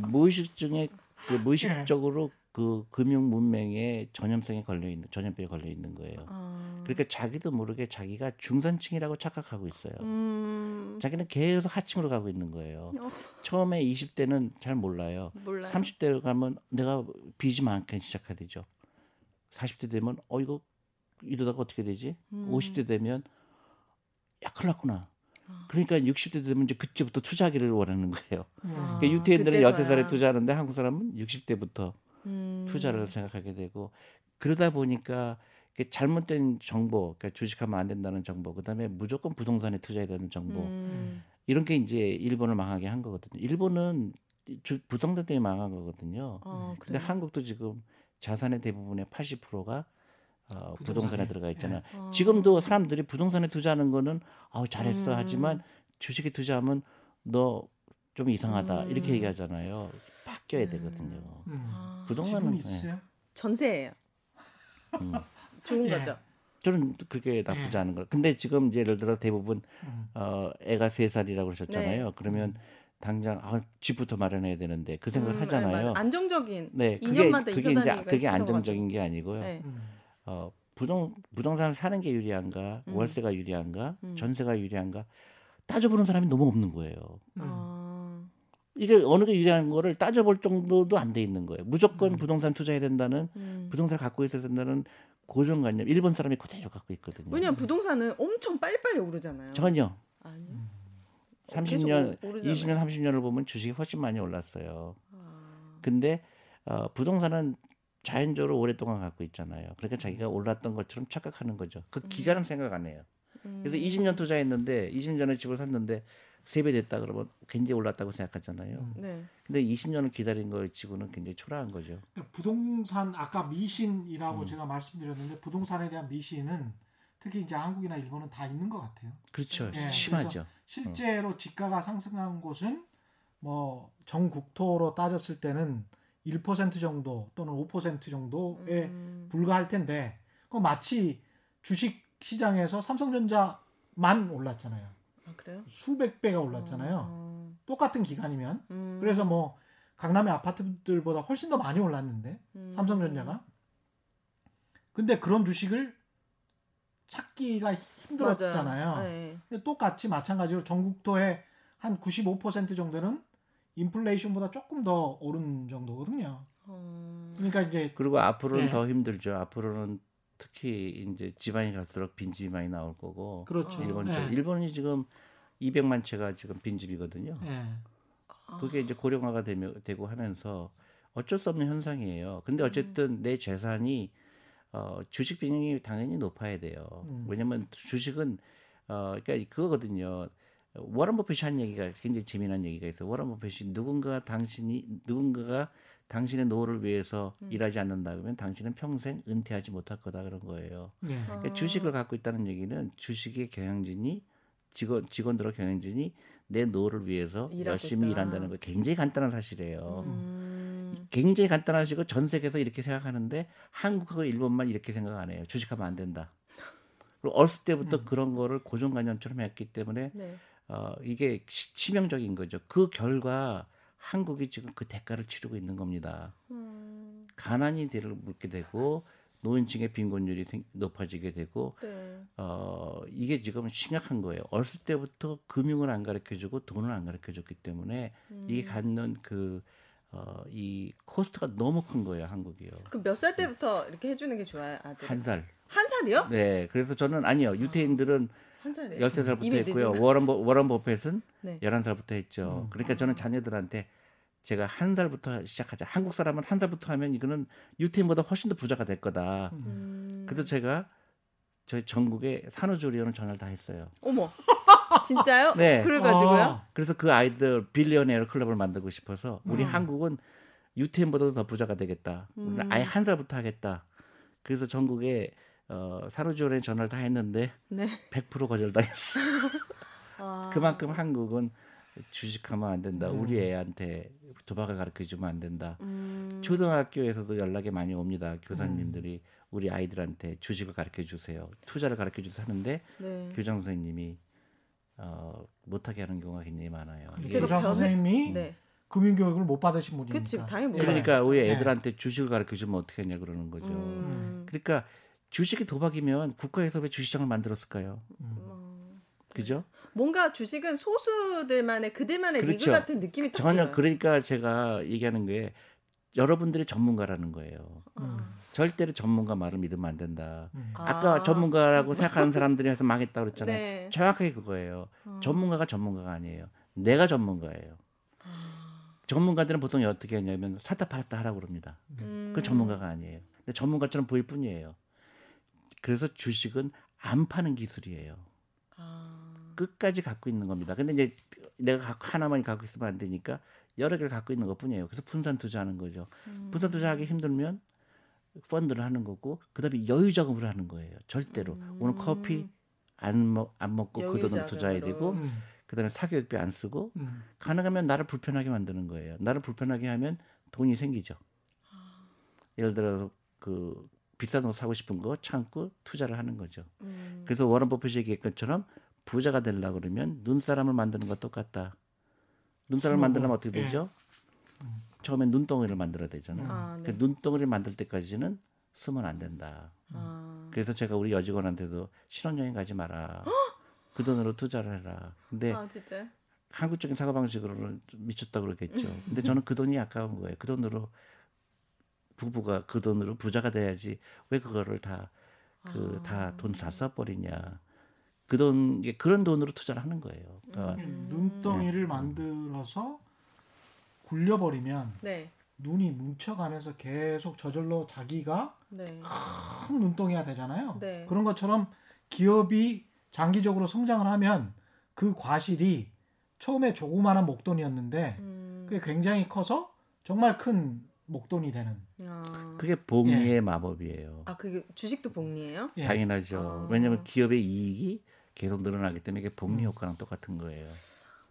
무의식 중에 그 무의식적으로 그 금융 문맹에 전염성에 걸려 있는 전염병에 걸려 있는 거예요. 아. 그러니까 자기도 모르게 자기가 중산층이라고 착각하고 있어요. 음. 자기는 계속 하층으로 가고 있는 거예요. 어. 처음에 20대는 잘 몰라요. 몰라요. 30대로 가면 내가 빚이 많기 시작하되죠. 40대 되면 어 이거 이러다가 어떻게 되지? 음. 50대 되면 야 큰일 났구나. 아. 그러니까 60대 되면 이제 그때부터 투자하기를 원하는 거예요. 아. 그러니까 유태인들은 그때서야. 13살에 투자하는데 한국 사람은 60대부터 음. 투자를 생각하게 되고 그러다 보니까 잘못된 정보, 그러니까 주식하면 안 된다는 정보, 그다음에 무조건 부동산에 투자해야 되는 정보 음. 이런 게 이제 일본을 망하게 한 거거든요. 일본은 주, 부동산 때문에 망한 거거든요. 어, 근데? 한국도 지금 자산의 대부분의 80%가 어, 부동산에, 부동산에 들어가 있잖아요. 어. 지금도 사람들이 부동산에 투자하는 거는 아우 잘했어 음. 하지만 주식에 투자하면 너 좀 이상하다 음. 이렇게 얘기하잖아요. 바뀌어야 음. 되거든요. 음. 아. 부동산은 있어요? 전세예요. 음. 좋은 예. 거죠. 저는 그렇게 나쁘지 예. 않은 거. 근데 지금 예를 들어 대부분 음. 어, 애가 세 살이라고 그러셨잖아요. 네. 그러면 당장 아, 집부터 마련해야 되는데 그 생각을 음, 하잖아요. 맞아. 안정적인. 네, 그게 2년마다 그게 이사 이제 다니기가 그게. 안정적인 게 아니고요. 네. 음. 어, 부동 부동산을 사는 게 유리한가, 음. 월세가 유리한가, 음. 전세가 유리한가 따져보는 사람이 너무 없는 거예요. 음. 아. 이게 어느 게 유리한 거를 따져볼 정도도 안 돼 있는 거예요. 무조건 음. 부동산 투자해야 된다는 음. 부동산을 갖고 있어야 된다는 고정관념 일본 사람이 그대로 갖고 있거든요. 왜냐면 부동산은 엄청 빨리빨리 오르잖아요. 전혀 아니요. 음. 어, 계속 30년, 오- 오르잖아요. 20년, 30년을 보면 주식이 훨씬 많이 올랐어요. 아. 근데 어, 부동산은 자연적으로 오랫동안 갖고 있잖아요. 그러니까 자기가 올랐던 것처럼 착각하는 거죠. 그 음. 기간은 생각 안 해요. 그래서 20년 투자했는데 20년 전에 집을 샀는데 세배 됐다 그러면 굉장히 올랐다고 생각하잖아요. 음. 네. 근데 20년을 기다린 거 치고는 굉장히 초라한 거죠. 그러니까 부동산 아까 미신이라고 음. 제가 말씀드렸는데 부동산에 대한 미신은 특히 이제 한국이나 일본은 다 있는 것 같아요. 그렇죠. 예, 심하죠. 실제로 지가가 상승한 곳은 뭐 전국토로 따졌을 때는 1% 정도 또는 5% 정도에 음. 불과할 텐데 그 마치 주식 시장에서 삼성전자만 올랐잖아요. 아, 그래요? 수백 배가 올랐잖아요. 어. 똑같은 기간이면 음. 그래서 뭐 강남의 아파트들보다 훨씬 더 많이 올랐는데 음. 삼성전자가 근데 그런 주식을 찾기가 힘들었잖아요. 네. 근데 똑같이 마찬가지로 전국토의 한 95% 정도는 인플레이션보다 조금 더 오른 정도거든요. 어. 그러니까 이제 그리고 앞으로는 네. 더 힘들죠. 앞으로는 특히 이제 지방이 갈수록 빈집이 많이 나올 거고 그렇죠. 어. 일본 쪽 예. 일본이 지금 200만 채가 지금 빈집이거든요. 예. 아. 그게 이제 고령화가 되며, 되고 하면서 어쩔 수 없는 현상이에요. 근데 음. 어쨌든 내 재산이 어, 주식 비중이 당연히 높아야 돼요. 음. 왜냐면 주식은 어, 그러니까 그거거든요. 워런 버핏이 한 얘기가 굉장히 재미난 얘기가 있어요. 워런 버핏이 누군가 당신이 누군가가 당신의 노후를 위해서 음. 일하지 않는다 그러면 당신은 평생 은퇴하지 못할 거다 그런 거예요. 예. 아. 그러니까 주식을 갖고 있다는 얘기는 주식의 경영진이 직원 직원들의 경영진이 내 노후를 위해서 열심히 있다. 일한다는 거 굉장히 간단한 사실이에요. 음. 굉장히 간단하시고 전 세계에서 이렇게 생각하는데 한국하고 일본만 이렇게 생각 안 해요. 주식하면 안 된다. 그리고 어렸을 때부터 음. 그런 거를 고정관념처럼 했기 때문에 네. 어, 이게 치- 치명적인 거죠. 그 결과 한국이 지금 그 대가를 치르고 있는 겁니다. 음. 가난이 대를 물게 되고 노인층의 빈곤율이 생- 높아지게 되고 네. 어, 이게 지금 심각한 거예요. 어렸을 때부터 금융을 안 가르쳐 주고 돈을 안 가르쳐 줬기 때문에 이게 음. 갖는 그, 어, 이 코스트가 너무 큰 거예요, 한국이요. 그럼 몇 살 때부터 이렇게 해주는 게 좋아요, 아들? 한 살. 한 살이요? 네. 그래서 저는 아니요. 유태인들은 한 살이에요. 13살부터 이미 했고요. 워런, 버, 워런 버핏은 네. 11살부터 했죠. 음. 그러니까 저는 자녀들한테 제가 한 살부터 시작하자. 한국 사람은 한 살부터 하면 이거는 유태인보다 훨씬 더 부자가 될 거다. 음. 음. 그래서 제가 저희 전국에 산후조리원을 전화를 다 했어요. 어머, [LAUGHS] 진짜요? 네. 그래가지고요. 어. 그래서 그 아이들 빌리언에어 클럽을 만들고 싶어서 우리 음. 한국은 유태인보다도 더 부자가 되겠다. 우리는 음. 아예 한 살부터 하겠다. 그래서 전국에 어, 산후조리원 전화를 다 했는데 네. 100% 거절당했어. 아. [LAUGHS] 그만큼 한국은 주식하면 안 된다. 음. 우리 애한테 도박을 가르쳐 주면 안 된다. 음. 초등학교에서도 연락이 많이 옵니다. 교사님들이 음. 우리 아이들한테 주식을 가르쳐 주세요. 투자를 가르쳐 주세요 하는데 네. 교장 선생님이 어, 못하게 하는 경우가 굉장히 많아요. 제가 교장 선생님이 네. 금융 교육을 못 받으신 분이니까. 그치, 당연히 못 그러니까 받았죠. 우리 네. 애들한테 주식을 가르쳐 주면 어떻게 하냐 그러는 거죠. 음. 그러니까 주식이 도박이면 국가에서 왜 주식장을 만들었을까요? 음. 어. 그죠? 뭔가 주식은 소수들만의 그들만의 리그 그렇죠. 같은 느낌이 딱 전혀 들어요. 그러니까 제가 얘기하는 게 여러분들이 전문가라는 거예요. 음. 절대로 전문가 말을 믿으면 안 된다. 음. 아. 아까 전문가라고 생각하는 사람들이 해서 망했다 그랬잖아요. 네. 정확하게 그거예요. 어. 전문가가 전문가가 아니에요. 내가 전문가예요. 전문가들은 보통 어떻게 하냐면 샀다 팔았다 하라고 그럽니다. 음. 그 전문가가 아니에요. 근데 전문가처럼 보일 뿐이에요. 그래서 주식은 안 파는 기술이에요. 아. 끝까지 갖고 있는 겁니다. 근데 이제 내가 하나만 갖고 있으면 안 되니까 여러 개를 갖고 있는 것뿐이에요. 그래서 분산 투자하는 거죠. 음. 분산 투자하기 힘들면 펀드를 하는 거고 그다음에 여유 자금으로 하는 거예요. 절대로 음. 오늘 커피 안, 먹, 안 먹고 그 돈을 투자해야. 되고 음. 그다음에 사교육비 안 쓰고 음. 가능하면 나를 불편하게 만드는 거예요. 나를 불편하게 하면 돈이 생기죠. 예를 들어서 그 비싼 옷 사고 싶은 거 참고 투자를 하는 거죠. 음. 그래서 워런 버핏이 얘기했던 것처럼 부자가 되려 그러면 눈사람을 만드는 것 똑같다. 눈사람을. 만들려면 어떻게 예. 되죠? 음. 처음엔 눈덩이를 만들어야 되잖아요. 아, 그 네. 눈덩이를 만들 때까지는 쓰면 안 된다. 아. 그래서 제가 우리 여직원한테도 신혼여행 가지 마라. 그 돈으로 투자를 해라. 근데 아. 한국적인 사고 방식으로는 좀 미쳤다 그러겠죠. 음. 근데 저는 그 돈이 아까운 거예요. 그 돈으로 부부가 그 돈으로 부자가 돼야지 왜 그거를 다 그 다 돈다 아. 써버리냐. 그 돈 그런 돈으로 투자를 하는 거예요. 그러니까 음. 눈덩이를 만들어서 굴려버리면 네. 눈이 뭉쳐가면서 계속 저절로 자기가 네. 큰 눈덩이가 되잖아요. 네. 그런 것처럼 기업이 장기적으로 성장을 하면 그 과실이 처음에 조그마한 목돈이었는데 음. 그게 굉장히 커서 정말 큰 목돈이 되는. 아. 그게 복리의 마법이에요. 아 그게 주식도 복리예요? 예. 당연하죠. 아. 왜냐하면 기업의 이익이 계속 늘어나기 때문에 이게 복리 음. 효과랑 똑같은 거예요.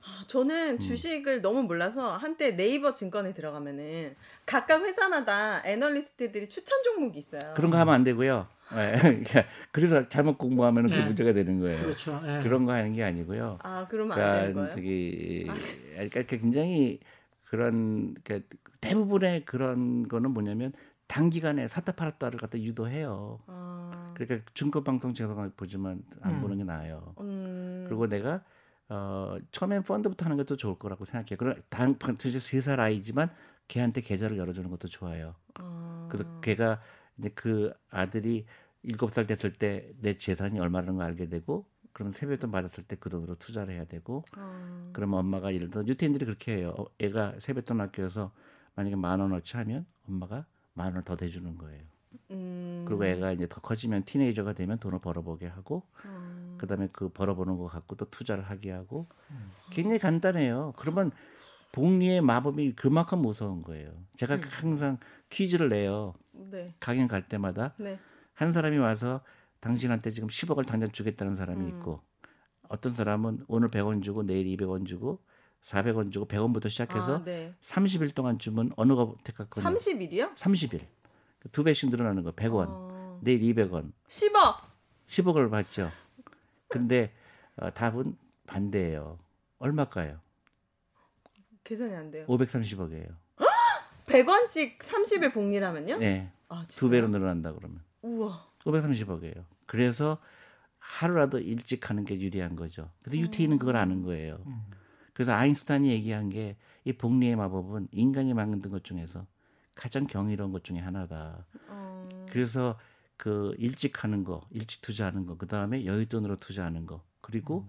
아, 저는 음. 주식을 너무 몰라서 한때 네이버 증권에 들어가면은 각각 회사마다 애널리스트들이 추천 종목이 있어요. 그런 거 하면 안 되고요. 예. [LAUGHS] 그러니까 그래서 잘못 공부하면 그 네. 문제가 되는 거예요. 그렇죠. 예. 그런 거 하는 게 아니고요. 아 그러면 안 되는 그러니까 거예요? 저기 아, 그러니까 굉장히 그런 그러니까 대부분의 그런 거는 뭐냐면 단기간에 샀다 팔았다를 갖다 유도해요. 아, 그러니까 증권 방송 제가 보지만 안 음. 보는 게 나아요. 음, 그리고 내가 어 처음엔 펀드부터 하는 것도 좋을 거라고 생각해요. 그럼 당 사실 세살 아이지만 걔한테 계좌를 열어주는 것도 좋아요. 아, 그래서 걔가 이제 그 아들이 일곱 살 됐을 때 내 재산이 얼마라는 걸 알게 되고 그럼 세뱃돈 받았을 때 그 돈으로 투자를 해야 되고 아, 그러면 엄마가 예를 들어 유태인들이 그렇게 해요. 어, 애가 세뱃돈 아껴서 만약에 만 원어치 하면 엄마가 만 원을 더 대주는 거예요. 음, 그리고 애가 이제 더 커지면 티네이저가 되면 돈을 벌어보게 하고 음, 그다음에 그 벌어보는 거 갖고 또 투자를 하게 하고 음. 굉장히 간단해요. 그러면 복리의 마법이 그만큼 무서운 거예요. 제가 음. 항상 퀴즈를 내요. 네, 강연 갈 때마다 네, 한 사람이 와서 당신한테 지금 10억을 당장 주겠다는 사람이 음. 있고 어떤 사람은 오늘 100원 주고 내일 200원 주고 400원 주고 100원부터 시작해서 아, 네. 30일 동안 주면 어느 거 택할 거냐? 30일이요? 30일. 두 배씩 늘어나는 거. 100원. 어, 내일 200원. 10억. 10억을 받죠. 근데 어, 답은 반대예요. 얼마일까요? 계산이 안 돼요. 530억이에요. 100원씩 30일 복리라면요? 네. 아, 두? 배로 늘어난다 그러면. 우와. 530억이에요. 그래서 하루라도 일찍 하는 게 유리한 거죠. 그래서 유태인은 그걸 아는 거예요. 음. 그래서 아인슈타인이 얘기한 게 이 복리의 마법은 인간이 만든 것 중에서 가장 경이로운 것 중에 하나다. 어, 그래서 그 일찍 하는 거, 일찍 투자하는 거, 그 다음에 여윳돈으로 투자하는 거, 그리고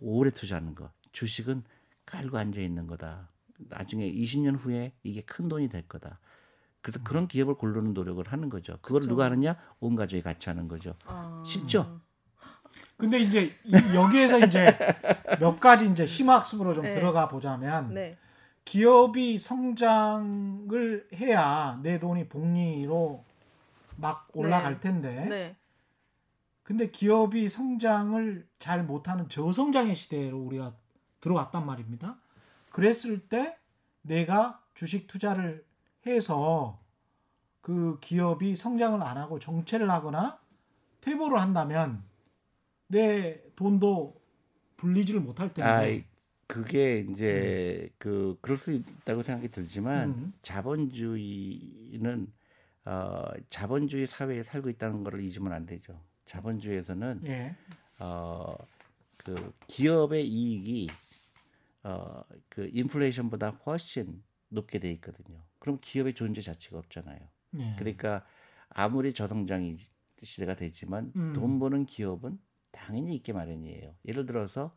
오래 투자하는 거. 주식은 깔고 앉아 있는 거다. 나중에 20년 후에 이게 큰 돈이 될 거다. 그래서 그런 기업을 고르는 노력을 하는 거죠. 그걸 그쵸. 누가 하느냐? 온 가족이 같이 하는 거죠. 아, 쉽죠? 근데 이제 이- 여기에서 이제 몇 가지 이제 심학습으로 좀 네. 들어가 보자면 네. 기업이 성장을 해야 내 돈이 복리로 막 올라갈 네. 텐데 네. 근데 기업이 성장을 잘 못하는 저성장의 시대로 우리가 들어왔단 말입니다. 그랬을 때 내가 주식 투자를 해서 그 기업이 성장을 안 하고 정체를 하거나 퇴보를 한다면 내 돈도 불리지를 못할 텐데. 아, 그게 이제 그 그럴 수 있다고 생각이 들지만 음. 자본주의는 어 자본주의 사회에 살고 있다는 것을 잊으면 안 되죠. 자본주의에서는 예. 어 그 기업의 이익이 어 그 인플레이션보다 훨씬 높게 돼 있거든요. 그럼 기업의 존재 자체가 없잖아요. 예. 그러니까 아무리 저성장이 시대가 되지만 음. 돈 버는 기업은 당연히 있게 마련이에요. 예를 들어서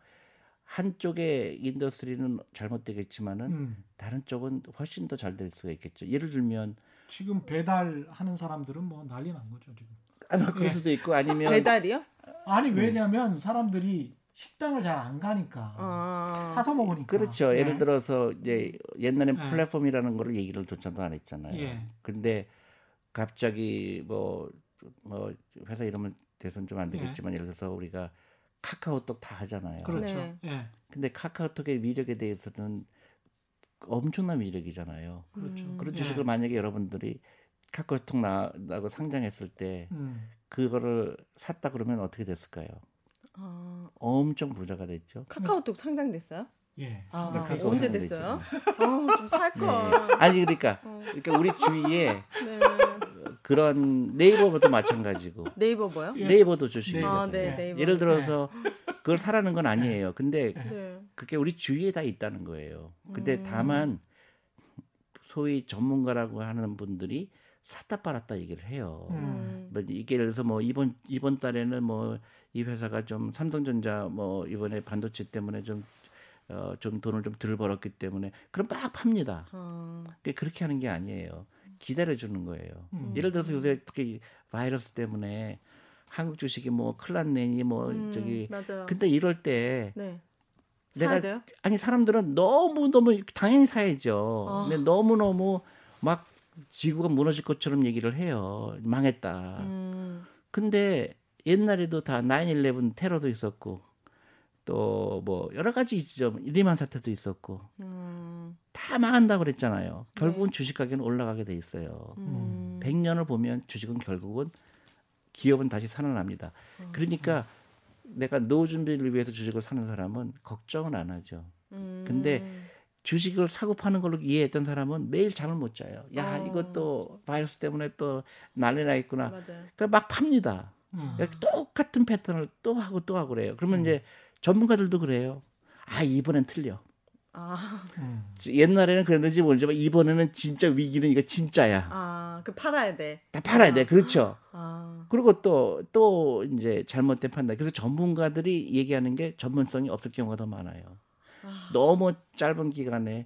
한쪽의 인더스트리는 잘못되겠지만은 음. 다른 쪽은 훨씬 더 잘 될 수가 있겠죠. 예를 들면 지금 배달하는 사람들은 뭐 난리 난 거죠 지금. 아마 그럴 예. 수도 있고 아니면 배달이요? 아니 음. 왜냐면 사람들이 식당을 잘 안 가니까 아. 사서 먹으니까. 그렇죠. 예. 예를 들어서 이제 옛날엔 예. 플랫폼이라는 걸 얘기를 조차도 안 했잖아요. 예. 근데 갑자기 뭐, 뭐 회사 이름은 대선 좀 안 되겠지만 예 를 들어서 우리가 카카오톡 다 하잖아요. 그렇죠. 네. 예. 근데 카카오톡의 위력에 대해서는 엄청난 위력이잖아요. 그렇죠. 음. 그런 예. 주식을 만약에 여러분들이 카카오톡 나, 나고 상장했을 때 음. 그거를 샀다 그러면 어떻게 됐을까요? 아, 엄청 부자가 됐죠. 카카오톡 상장됐어요? 예. 아, 카카오 언제 됐어요? 있잖아요. 아, 좀살 네. 걸. 아니 그러니까 어, 그러니까 우리 주위에 네. 그런 네이버도 마찬가지고 [LAUGHS] 네이버 뭐요? 예. 네이버도 주식이. 아, 네, 예. 네이버. 예를 들어서 그걸 사라는 건 아니에요. 근데 네. 그게 우리 주위에 다 있다는 거예요. 근데 음. 다만 소위 전문가라고 하는 분들이 샀다 팔았다 얘기를 해요. 음. 뭐 이게 예를 들어서 뭐 이번 이번 달에는 뭐 이 회사가 좀 삼성전자 뭐 이번에 반도체 때문에 좀 어, 좀 돈을 좀 덜 벌었기 때문에 그럼 막 팝니다. 아, 그게 그렇게 하는 게 아니에요. 기다려 주는 거예요. 음. 예를 들어서 요새 특히 바이러스 때문에 한국 주식이 뭐 큰일 났네니 뭐 음, 저기 맞아요. 근데 이럴 때 네. 내가 사야 돼요? 아니 사람들은 너무 너무 당연히 사야죠. 아. 근데 너무 너무 막 지구가 무너질 것처럼 얘기를 해요. 망했다. 음. 근데 옛날에도 다 9/11 테러도 있었고 또 뭐 여러 가지 있죠. 리만 사태도 있었고 음. 다 망한다고 그랬잖아요. 네. 결국은 주식 가격은 올라가게 돼 있어요. 음. 100년을 보면 주식은 결국은 기업은 다시 살아납니다. 음. 그러니까 내가 노후 준비를 위해서 주식을 사는 사람은 걱정은 안 하죠. 음. 근데 주식을 사고 파는 걸로 이해했던 사람은 매일 잠을 못 자요. 야, 어. 이것도 바이러스 때문에 또 난리 나 있구나. 맞아요. 그러니까 막 팝니다. 음. 똑같은 패턴을 또 하고 또 하고 그래요. 그러면 음. 이제 전문가들도 그래요. 아, 이번엔 틀려. 아, 음. 옛날에는 그랬는지 모르지만 이번에는 진짜 위기는 이거 진짜야. 아, 그 팔아야 돼. 다 팔아야 돼. 아. 그렇죠. 아, 그리고 또, 또 이제 잘못된 판단. 그래서 전문가들이 얘기하는 게 전문성이 없을 경우가 더 많아요. 아. 너무 짧은 기간에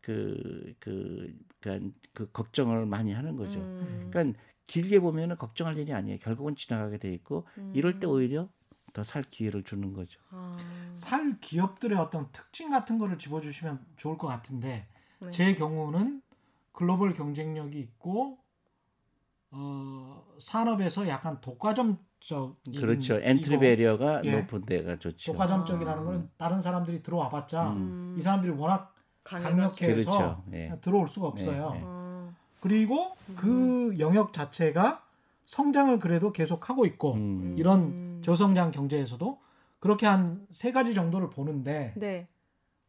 그, 그, 그, 그 걱정을 많이 하는 거죠. 음. 그러니까 길게 보면은 걱정할 일이 아니에요. 결국은 지나가게 돼 있고 이럴 때 음. 오히려 더 살 기회를 주는 거죠. 아. 살 기업들의 어떤 특징 같은 거를 집어주시면 좋을 것 같은데 네. 제 경우는 글로벌 경쟁력이 있고 어, 산업에서 약간 독과점적 그렇죠. entry barrier가 예. 높은 데가 좋죠. 독과점적이라는 아. 거는 다른 사람들이 들어와봤자 음. 이 사람들이 워낙. 강력해서 그렇죠. 예. 들어올 수가 없어요. 네, 네. 어. 그리고 그 영역 자체가 성장을 그래도 계속 하고 있고 음. 이런 음. 저성장 경제에서도 그렇게 한 세 가지 정도를 보는데 네.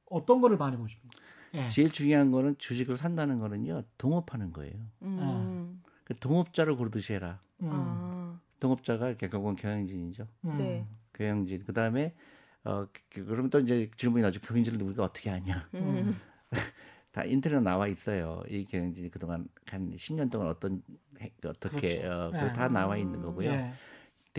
어떤 거를 많이 보십니까? 예. 제일 중요한 거는 주식을 산다는 거는요. 동업하는 거예요. 음. 그 동업자를 고르듯이 해라. 음, 아. 동업자가 결국은 경영진이죠. 음, 네. 경영진. 그 다음에 어 그- 그럼 또 이제 질문이 나죠. 경영진을 우리가 어떻게 하냐? 음. [LAUGHS] 다 인터넷 나와 있어요. 이 경영진이 그동안 한 10년 동안 어떤 해- 어떻게 그렇죠. 어, 네. 그거 다 나와 있는 거고요. 예.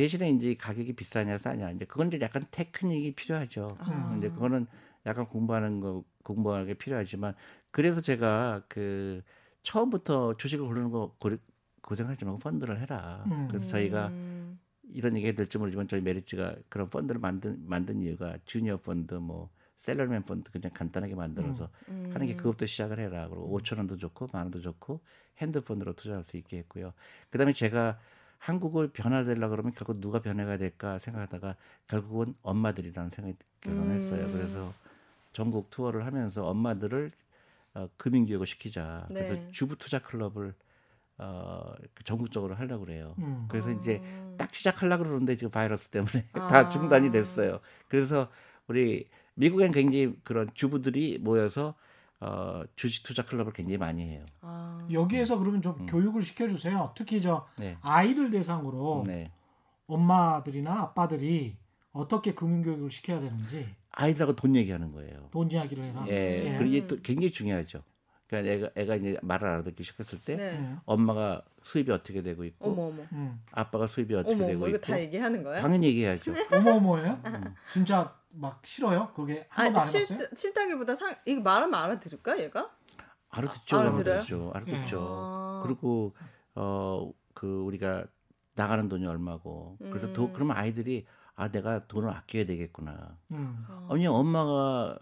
대신에 이제 가격이 비싸냐 싸냐 이제 그건 이제 약간 테크닉이 필요하죠. 아. 이제 그거는 약간 공부하는 거 공부하는 게 필요하지만 그래서 제가 그 처음부터 주식을 고르는 거 고, 고생하지 말고 펀드를 해라. 음. 그래서 저희가 음. 이런 얘기 될지 모르지만 저희 메리츠가 그런 펀드를 만든 만든 이유가 주니어 펀드 뭐 샐러리맨 펀드 그냥 간단하게 만들어서 음. 하는 게 그것부터 시작을 해라. 그리고 5천 원도 좋고 만 원도 좋고 핸드폰으로 투자할 수 있게 했고요. 그다음에 제가 한국을 변화되려 그러면 결국 누가 변해가 될까 생각하다가 결국은 엄마들이라는 생각이 결론했어요. 음. 그래서 전국 투어를 하면서 엄마들을 어, 금융 교육을 시키자. 그래서 네. 주부 투자 클럽을 어, 그 전국적으로 하려고 그래요. 음. 그래서 이제 아. 딱 시작하려고 그러는데 지금 바이러스 때문에 [LAUGHS] 아. 다 중단이 됐어요. 그래서 우리 미국엔 굉장히 그런 주부들이 모여서 어, 주식 투자 클럽을 굉장히 많이 해요. 아. 여기에서 그러면 좀 음. 교육을 시켜주세요. 특히 저 네. 아이들 대상으로 네. 엄마들이나 아빠들이 어떻게 금융 교육을 시켜야 되는지 아이들하고 돈 얘기하는 거예요. 돈 이야기를 해라. 예, 예. 그게 또 굉장히 중요하죠. 그러니까 애가, 애가 이제 말을 알아듣기 시작했을 때 네. 예. 엄마가 수입이 어떻게 되고 있고 어머 어머. 음. 아빠가 수입이 어떻게 어머 되고 어머 이거 있고 다 얘기하는 거야? 당연히 얘기해야죠. 어머 어머예요? [LAUGHS] 음. 진짜 막 싫어요? 그게 한 아니 번도 안 싫, 해봤어요? 싫다기보다 상 이거 말하면 알아들을까 얘가? 알아듣죠. 아, 알아들어요? 알아듣죠. 알아듣죠. 아. 그리고 어 그 우리가 나가는 돈이 얼마고 그래서 음. 도, 그러면 아이들이 아 내가 돈을 아껴야 되겠구나. 음. 아. 아니 엄마가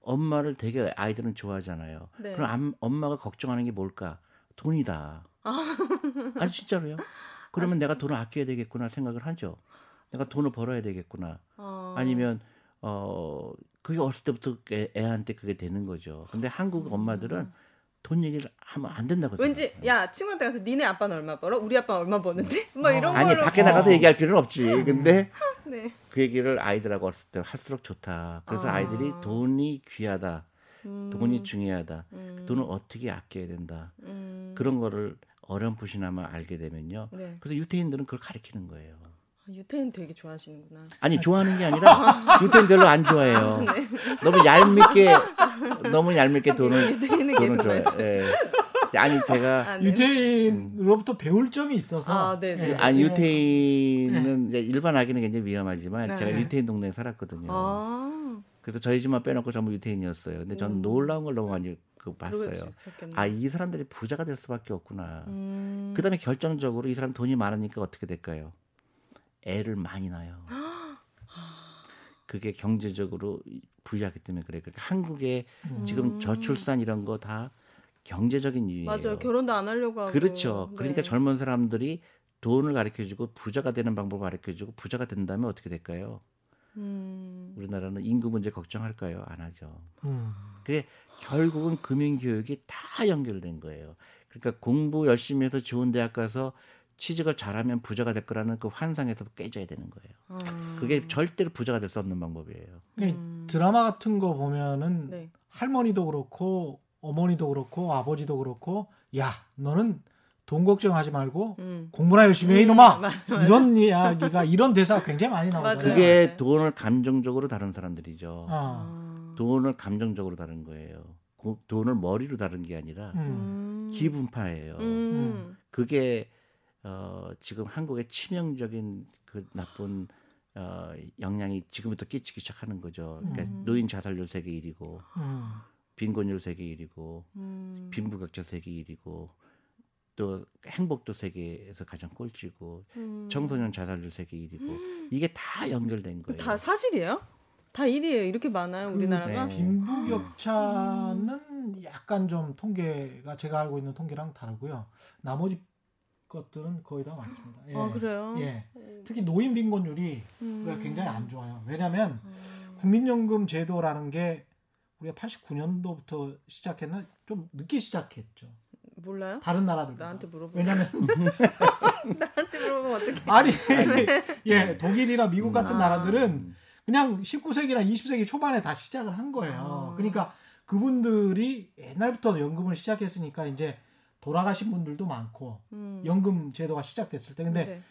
엄마를 되게 아이들은 좋아하잖아요. 네. 그럼 암- 엄마가 걱정하는 게 뭘까? 돈이다. 아. [LAUGHS] 아니 진짜로요? 그러면 내가 돈을 아껴야 되겠구나 생각을 하죠. 내가 돈을 벌어야 되겠구나. 어. 아니면 어 그게 어렸을 때부터 애, 애한테 그게 되는 거죠. 근데 한국 엄마들은 돈 얘기를 하면 안 된다고 왠지 생각해요. 야 친구한테 가서 니네 아빠는 얼마 벌어? 우리 아빠는 얼마 버는데? 뭐 어. 이런 아니 거를 밖에 나가서 어. 얘기할 필요는 없지. 근데 [LAUGHS] 네. 그 얘기를 아이들하고 어렸을 때 할수록 좋다. 그래서 아. 아이들이 돈이 귀하다. 음. 돈이 중요하다. 음. 돈을 어떻게 아껴야 된다. 음. 그런 거를 어렴풋이나마 알게 되면요. 네. 그래서 유태인들은 그걸 가르치는 거예요. 아, 유태인 되게 좋아하시는구나. 아니 좋아하는 게 아니라 유태인 별로 안 좋아해요. 네. 너무 얄밉게 너무 얄밉게 돈을 유태인은 돈을. 말씀. 예. 아니 제가 아, 네. 유태인으로부터 배울 점이 있어서 아, 네, 네. 예. 아니 예. 유태인은 이제 일반 하기는 굉장히 위험하지만 네. 제가 유태인 동네에 살았거든요. 아. 그래서 저희 집만 빼놓고 전부 유태인이었어요. 근데 전 음. 놀라운 걸 너무 많이 그 봤어요. 아 이 사람들이 부자가 될 수밖에 없구나. 음. 그다음에 결정적으로 이 사람 돈이 많으니까 어떻게 될까요? 애를 많이 낳아요. 그게 경제적으로 부유하기 때문에 그래. 그러니까 한국에 음. 지금 저출산 이런 거 다 경제적인 이유예요. 맞아요. 결혼도 안 하려고 하고. 그렇죠. 네. 그러니까 젊은 사람들이 돈을 가르쳐주고 부자가 되는 방법을 가르쳐주고 부자가 된다면 어떻게 될까요? 음. 우리나라는 인구 문제 걱정할까요? 안 하죠. 음. 그게 결국은 금융 교육이 다 연결된 거예요. 그러니까 공부 열심히 해서 좋은 대학 가서 취직을 잘하면 부자가 될 거라는 그 환상에서 깨져야 되는 거예요. 아. 그게 절대로 부자가 될 수 없는 방법이에요. 이 음. 드라마 같은 거 보면은 네. 할머니도 그렇고 어머니도 그렇고 아버지도 그렇고 야 너는 돈 걱정하지 말고 음. 공부나 열심히 해 음, 이놈아 맞아, 맞아. 이런 이야기가 이런 대사가 굉장히 많이 나오거든요. 맞아요. 그게 네. 돈을 감정적으로 다룬 사람들이죠. 어. 아. 돈을 감정적으로 다룬 거예요. 고- 돈을 머리로 다룬 게 아니라 음. 음. 기분파예요. 음. 그게 어, 지금 한국의 치명적인 그 나쁜 어, 영향이 지금부터 끼치기 시작하는 거죠. 그러니까 음. 노인 자살률 세계 1위고 음. 빈곤율 세계 1위고 음. 빈부격차 세계 1위고 또 행복도 세계에서 가장 꼴찌고 음. 청소년 자살률 세계 1위고 이게 다 연결된 거예요. 다 사실이에요? 다 1위에요. 이렇게 많아요, 그 우리나라가? 네. 빈부격차는 약간 좀 통계가 제가 알고 있는 통계랑 다르고요. 나머지 것들은 거의 다 맞습니다. 예. 아, 그래요? 예. 특히 노인 빈곤율이 음. 우리가 굉장히 안 좋아요. 왜냐하면 음. 국민연금 제도라는 게 우리가 89년도부터 시작했나 좀 늦게 시작했죠. 몰라요? 다른 나라들 나한테 물어보. 왜냐면 [LAUGHS] 나한테 물어보면 어떡해? 아니 예 독일이나 미국 같은 아. 나라들은 음. 그냥 19세기나 20세기 초반에 다 시작을 한 거예요. 아. 그러니까 그분들이 옛날부터 연금을 시작했으니까 이제 돌아가신 분들도 많고 음. 연금 제도가 시작됐을 때 근데 네.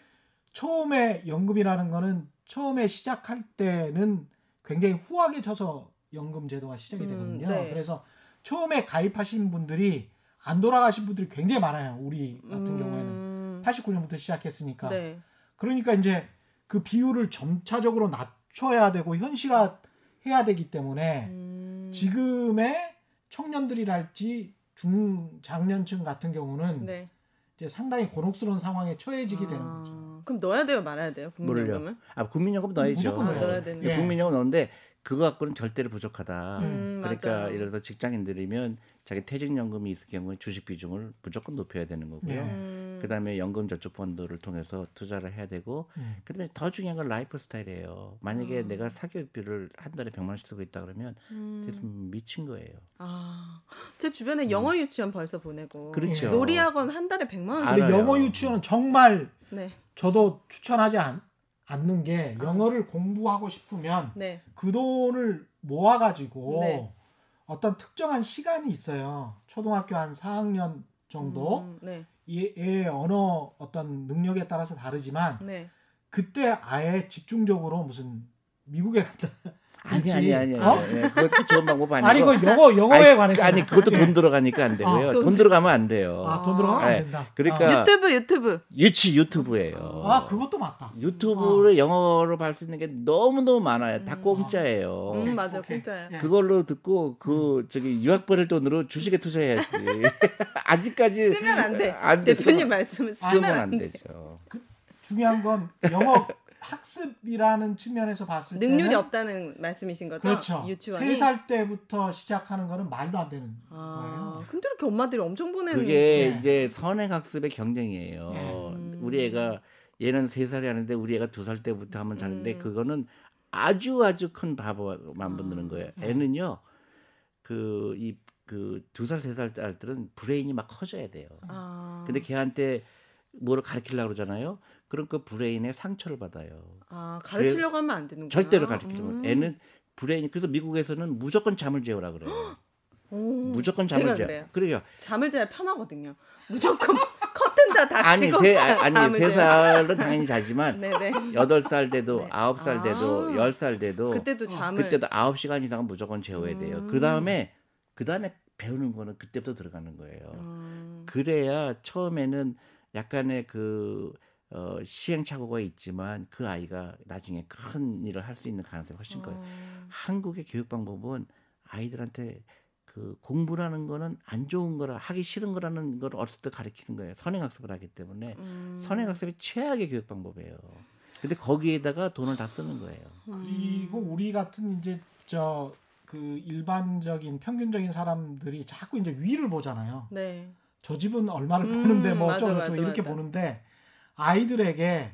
처음에 연금이라는 거는 처음에 시작할 때는 굉장히 후하게 쳐서 연금 제도가 시작이 음, 되거든요. 네. 그래서 처음에 가입하신 분들이 안 돌아가신 분들이 굉장히 많아요. 우리 같은 경우에는 음. 89년부터 시작했으니까. 네. 그러니까 이제 그 비율을 점차적으로 낮춰야 되고 현실화 해야 되기 때문에 음. 지금의 청년들이랄지 중장년층 같은 경우는 네. 이제 상당히 곤혹스러운 상황에 처해지게 되는 아, 거죠. 그럼 넣어야 돼요, 말아야 돼요? 국민연금을? 아 국민연금 넣어야죠. 무조건 아. 넣어야 되는. 예. 국민연금 넣는데 그거 갖고는 절대로 부족하다. 음, 그러니까 맞아요. 예를 들어 직장인들이면 자기 퇴직연금이 있을 경우에 주식 비중을 무조건 높여야 되는 거고요. 예. 음. 그다음에 연금 저축 펀드를 통해서 투자를 해야 되고 음. 그다음에 더 중요한 건 라이프 스타일이에요. 만약에 음. 내가 사교육비를 한 달에 100만 원씩 쓰고 있다 그러면 음. 되게 미친 거예요. 아, 제 주변에 영어 유치원 벌써 보내고 음. 그렇죠. 놀이학원 한 달에 100만 원씩. 영어 유치원은 정말 네, 저도 추천하지 않, 않는 게 영어를 공부하고 싶으면 네. 그 돈을 모아가지고 네. 어떤 특정한 시간이 있어요. 초등학교 한 4학년 정도 음, 네. 이 애의 언어 어떤 능력에 따라서 다르지만 네. 그때 아예 집중적으로 무슨 미국에 간다. 아니? 아니 아니 어? 아니. 예, 그것도 좋은 방법 아니고. 아니 그 영어 영어에 아니, 관해서 아니 그것도 예. 돈 들어가니까 안 되고요. 아, 돈, 돈 들어가면 안 돼요. 아, 돈 들어가면 안 네. 된다. 그러니까 아, 유튜브 유튜브. 유치 유튜브예요. 아, 그것도 맞다. 유튜브를 영어로 볼 수 있는 게 너무 너무 많아요. 다 음. 공짜예요. 음 맞아 오케이. 공짜야. 예. 그걸로 듣고 그 저기 유학 보낼 돈으로 주식에 투자해야지. [LAUGHS] 아직까지 쓰면 안 돼. 안 돼. 대표님 말씀은 쓰면 안안 돼. 되죠. 중요한 건 영어 학습이라는 측면에서 봤을 때는 능률이 없다는 말씀이신 거죠? 그렇죠. 유치원이. 세살 때부터 시작하는 거는 말도 안 되는 아, 거예요. 근데 이렇게 엄마들이 엄청 보내는. 그게 네. 이제 선행 학습의 경쟁이에요. 네. 음. 우리 애가 얘는 세 살이 하는데 우리 애가 두살 때부터 하면 자는데 음. 그거는 아주 아주 큰 바보만 만드는 아. 거예요. 네. 애는요 그 이 그 두 살 세 살 딸들은 브레인이 막 커져야 돼요. 아. 근데 걔한테 뭐를 가르치려고 그러잖아요. 그럼 그 브레인에 상처를 받아요. 아, 가르치려고 하면 안 되는 거야. 절대로 가르치려고. 음. 애는 브레인 그래서 미국에서는 무조건 잠을 재우라 그래요. 오, 무조건 잠을 재. 그래요. 그래요. 잠을 자야 편하거든요. 무조건 [LAUGHS] 커튼 다 아니 닫히고 세 자- 아니 세. 살은 당연히 [LAUGHS] 자지만 네네. 여덟 살 돼도 네. 아홉 살 돼도 아. 열살 돼도 그때도 잠을 그때도 아홉 시간 이상은 무조건 재워야 돼요. 음. 그 다음에 그 다음에 배우는 거는 그때부터 들어가는 거예요. 음. 그래야 처음에는 약간의 그 어, 시행착오가 있지만 그 아이가 나중에 큰 일을 할 수 있는 가능성이 훨씬 커요. 어. 한국의 교육 방법은 아이들한테 그 공부라는 거는 안 좋은 거라 하기 싫은 거라는 걸 어렸을 때 가르치는 거예요. 선행학습을 하기 때문에 음. 선행학습이 최악의 교육 방법이에요. 근데 거기에다가 돈을 다 쓰는 거예요. 음. 그리고 우리 같은 이제 저 그 일반적인 평균적인 사람들이 자꾸 이제 위를 보잖아요. 네. 저 집은 얼마를 [LAUGHS] 음, 버는데 뭐 맞아, 어쩌고 저쩌고 이렇게 맞아. 보는데 아이들에게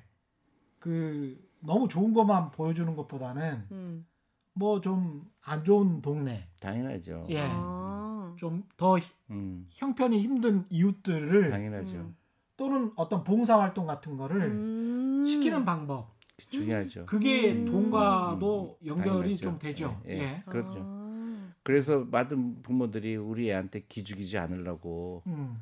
그 너무 좋은 것만 보여주는 것보다는 음. 뭐좀 안 좋은 동네, 당연하죠. 예. 아. 좀더 음, 형편이 힘든 이웃들을 당연하죠. 음. 또는 어떤 봉사 활동 같은 거를 음. 시키는 방법. 중요하죠. 그게 음. 돈과도 음, 연결이 당연하죠. 좀 되죠. 예, 예. 예. 그렇죠. 아. 그래서 많은 부모들이 우리 애한테 기죽이지 않으려고 음.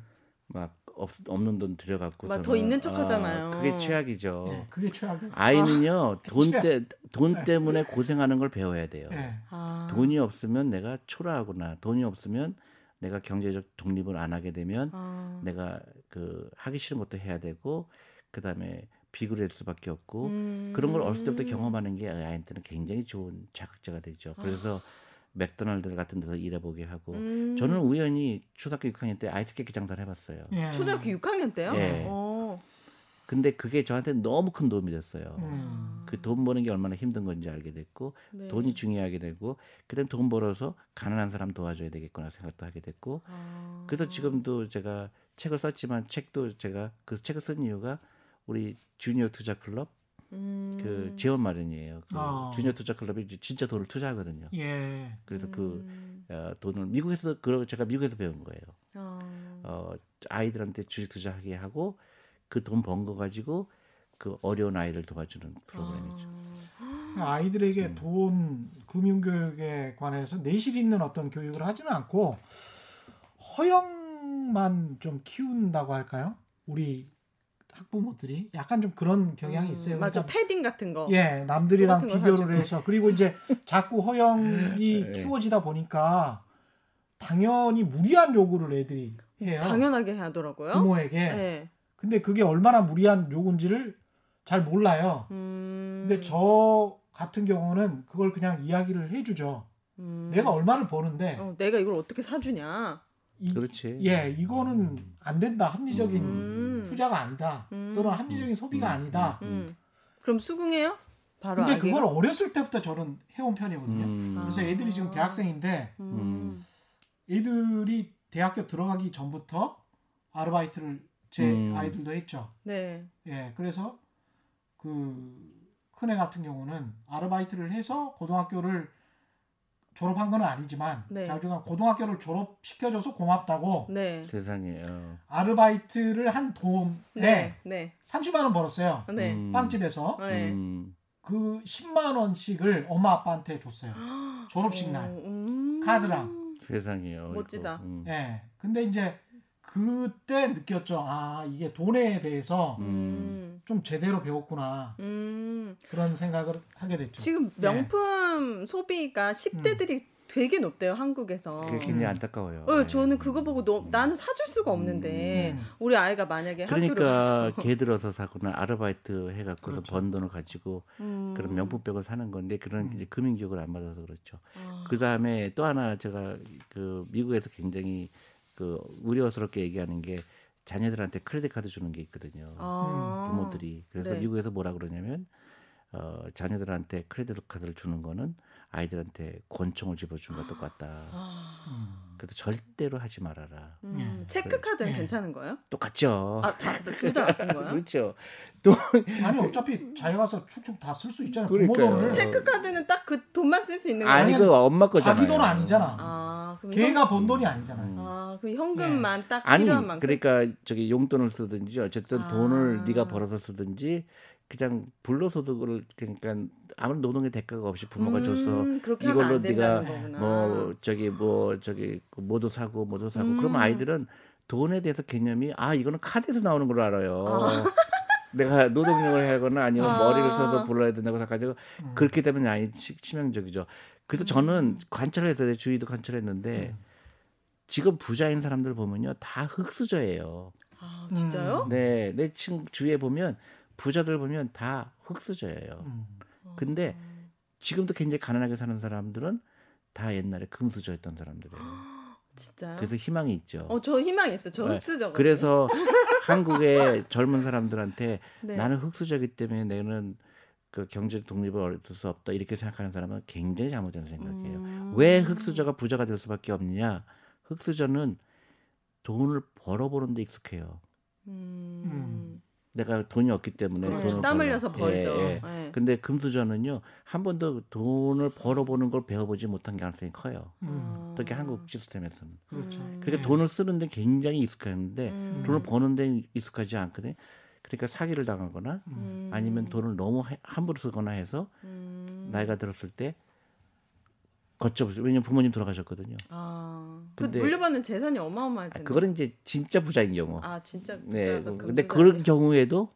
막 없, 없는 돈 들여갖고 막더 있는 척하잖아요. 그게 최악이죠. 예, 그게 최악이에요. 아이는요 [LAUGHS] 돈 최악. 때돈 네. 때문에 고생하는 걸 배워야 돼요. 예. 아. 돈이 없으면 내가 초라하구나. 돈이 없으면 내가 경제적 독립을 안 하게 되면 아. 내가 그 하기 싫은 것도 해야 되고 그 다음에 비굴할 수밖에 없고 음. 그런 걸 어렸을 때부터 경험하는 게 아이한테는 굉장히 좋은 자극제가 되죠. 그래서 맥도날드 같은 데서 일해보게 하고 음. 저는 우연히 초등학교 6학년 때 아이스케이크 장사를 해봤어요. 예. 초등학교 6학년 때요? 예. 어. 근데 그게 저한테 너무 큰 도움이 됐어요. 음. 그돈 버는 게 얼마나 힘든 건지 알게 됐고 네. 돈이 중요하게 되고 그다음 돈 벌어서 가난한 사람 도와줘야 되겠구나 생각도 하게 됐고 아. 그래서 지금도 제가 책을 썼지만 책도 제가 그 책을 쓴 이유가 우리 주니어 투자 클럽 음. 그 지원 마련이에요. 그 아. 주니어 투자 클럽이 진짜 돈을 투자하거든요. 예. 그래서 그 음. 어, 돈을 미국에서 그 제가 미국에서 배운 거예요. 아. 어, 아이들한테 주식 투자하게 하고 그 돈 번 거 가지고 그 어려운 아이들 도와주는 프로그램이죠. 아. 아이들에게 음. 돈 금융 교육에 관해서 내실 있는 어떤 교육을 하지는 않고 허영만 좀 키운다고 할까요? 우리 학부모들이 약간 좀 그런 경향이 음, 있어요. 맞아. 그러니까 패딩 같은 거. 예, 남들이랑 거 비교를 사주고. 해서 그리고 이제 자꾸 허영이 [LAUGHS] 네. 키워지다 보니까 당연히 무리한 요구를 애들이 해요. 당연하게 하더라고요. 부모에게. 네. 근데 그게 얼마나 무리한 요구인지를 잘 몰라요. 음. 근데 저 같은 경우는 그걸 그냥 이야기를 해주죠. 음. 내가 얼마를 버는데 어, 내가 이걸 어떻게 사주냐. 이, 그렇지. 예 이거는 안 된다 합리적인 음. 투자가 아니다 음. 또는 합리적인 소비가 음. 아니다. 음. 그럼 수긍해요? 바로 근데 아기가? 그걸 어렸을 때부터 저는 해온 편이거든요. 음. 그래서 애들이 지금 대학생인데 음. 애들이 대학교 들어가기 전부터 아르바이트를 제 음. 아이들도 했죠. 네. 예, 그래서 그 큰애 같은 경우는 아르바이트를 해서 고등학교를 졸업한 건 아니지만 네. 자주가 고등학교를 졸업시켜줘서 고맙다고 네. 세상에. 어. 아르바이트를 한 돈에 네. 네. 30만 원 벌었어요. 네. 음. 빵집에서. 네. 음. 그 10만 원씩을 엄마 아빠한테 줬어요. 졸업식 날. 음. 카드랑. 세상에요. 멋지다. 음. 예. 근데 이제 그때 느꼈죠. 아, 이게 돈에 대해서 음. 좀 제대로 배웠구나. 음. 그런 생각을 하게 됐죠. 지금 네. 명품 소비가 10대들이 되게 높대요, 한국에서. 그게 굉장히 안타까워요. 어, 네. 저는 그거 보고 너, 나는 사줄 수가 없는데 음. 우리 아이가 만약에 그러니까 개 들어서 사거나 아르바이트 해갖고서 그렇죠. 번 돈을 가지고 음. 그런 명품백을 사는 건데 그런 음. 이제 금융 교육을 안 받아서 그렇죠. 아. 그 다음에 또 하나 제가 그 미국에서 굉장히 그 우려스럽게 얘기하는 게 자녀들한테 크레딧 카드 주는 게 있거든요. 아. 부모들이 그래서 네. 미국에서 뭐라 그러냐면 어, 자녀들한테 크레딧 카드를 주는 거는 아이들한테 권총을 집어준 것 똑같다. 아. 음. 그래서 절대로 하지 말아라. 음. 예. 체크 카드는 예. 괜찮은 거예요? 똑같죠. 아, 다, 둘다 나쁜 거예요? [LAUGHS] 그렇죠. 아니 어차피 자기가 가서 축축 다 쓸 수 있잖아요. 부모 그러니까요. 돈을. 체크 카드는 딱 그 돈만 쓸 수 있는 거예요? 아니 아니, 그 엄마 거잖아요. 자기 돈 아니잖아. 아, 그럼 걔가 번 돈이 아니잖아요. 음. 아, 그 현금만 딱 아니 필요한 만큼. 그러니까 저기 용돈을 쓰든지 어쨌든 아. 돈을 네가 벌어서 쓰든지 그냥 불로소득을 그러니까 아무런 노동의 대가가 없이 부모가 줘서 음, 그렇게 하면 이걸로 안 네가 거구나. 뭐 저기 뭐 저기 뭐도 사고 뭐도 사고 음. 그러면 아이들은 돈에 대해서 개념이 아 이거는 카드에서 나오는 걸 알아요. 아. [LAUGHS] 내가 노동력을 하거나 아니면 아. 머리를 써서 불러야 된다고 생각가지고 음. 그렇게 되면 아이 치- 치명적이죠. 그래서 음. 저는 관찰해서 내 주위도 관찰했는데 음. 지금 부자인 사람들 보면요 다 흑수저예요. 아, 진짜요? 음. 네, 내 친구 주위에 보면 부자들 보면 다 흑수저예요. 음. 근데 지금도 굉장히 가난하게 사는 사람들은 다 옛날에 금수저였던 사람들이에요. 진짜요? 그래서 희망이 있죠. 어, 저 희망 있어. 저 네. 흑수저. 그래서 한국의 젊은 사람들한테 [LAUGHS] 네. 나는 흑수저이기 때문에 내는 그 경제 독립을 얻을 수 없다 이렇게 생각하는 사람은 굉장히 잘못된 생각이에요. 음. 왜 흑수저가 부자가 될 수밖에 없느냐? 흑수저는 돈을 벌어보는 데 익숙해요. 음. 음. 내가 돈이 없기 때문에 그렇죠. 돈을 땀. 흘려서 예, 벌죠. 예. 예. 근데 금수저는요 한 번도 돈을 벌어보는 걸 배워보지 못한 가능성이 커요. 음. 특히 한국 시스템에서는. 그렇죠. 음. 그러니까 네. 돈을 쓰는데 굉장히 익숙했는데 음. 돈을 버는데 익숙하지 않거든. 그러니까 사기를 당하거나 음. 아니면 돈을 너무 하- 함부로 쓰거나 해서 음. 나이가 들었을 때 걷잡을 왜냐면 부모님 돌아가셨거든요. 아. 근데- 그 물려받는 재산이 어마어마할 아, 텐데. 그거는 이제 진짜 부자인 경우. 아, 진짜 네. 부자가 근데. 그런 경우에도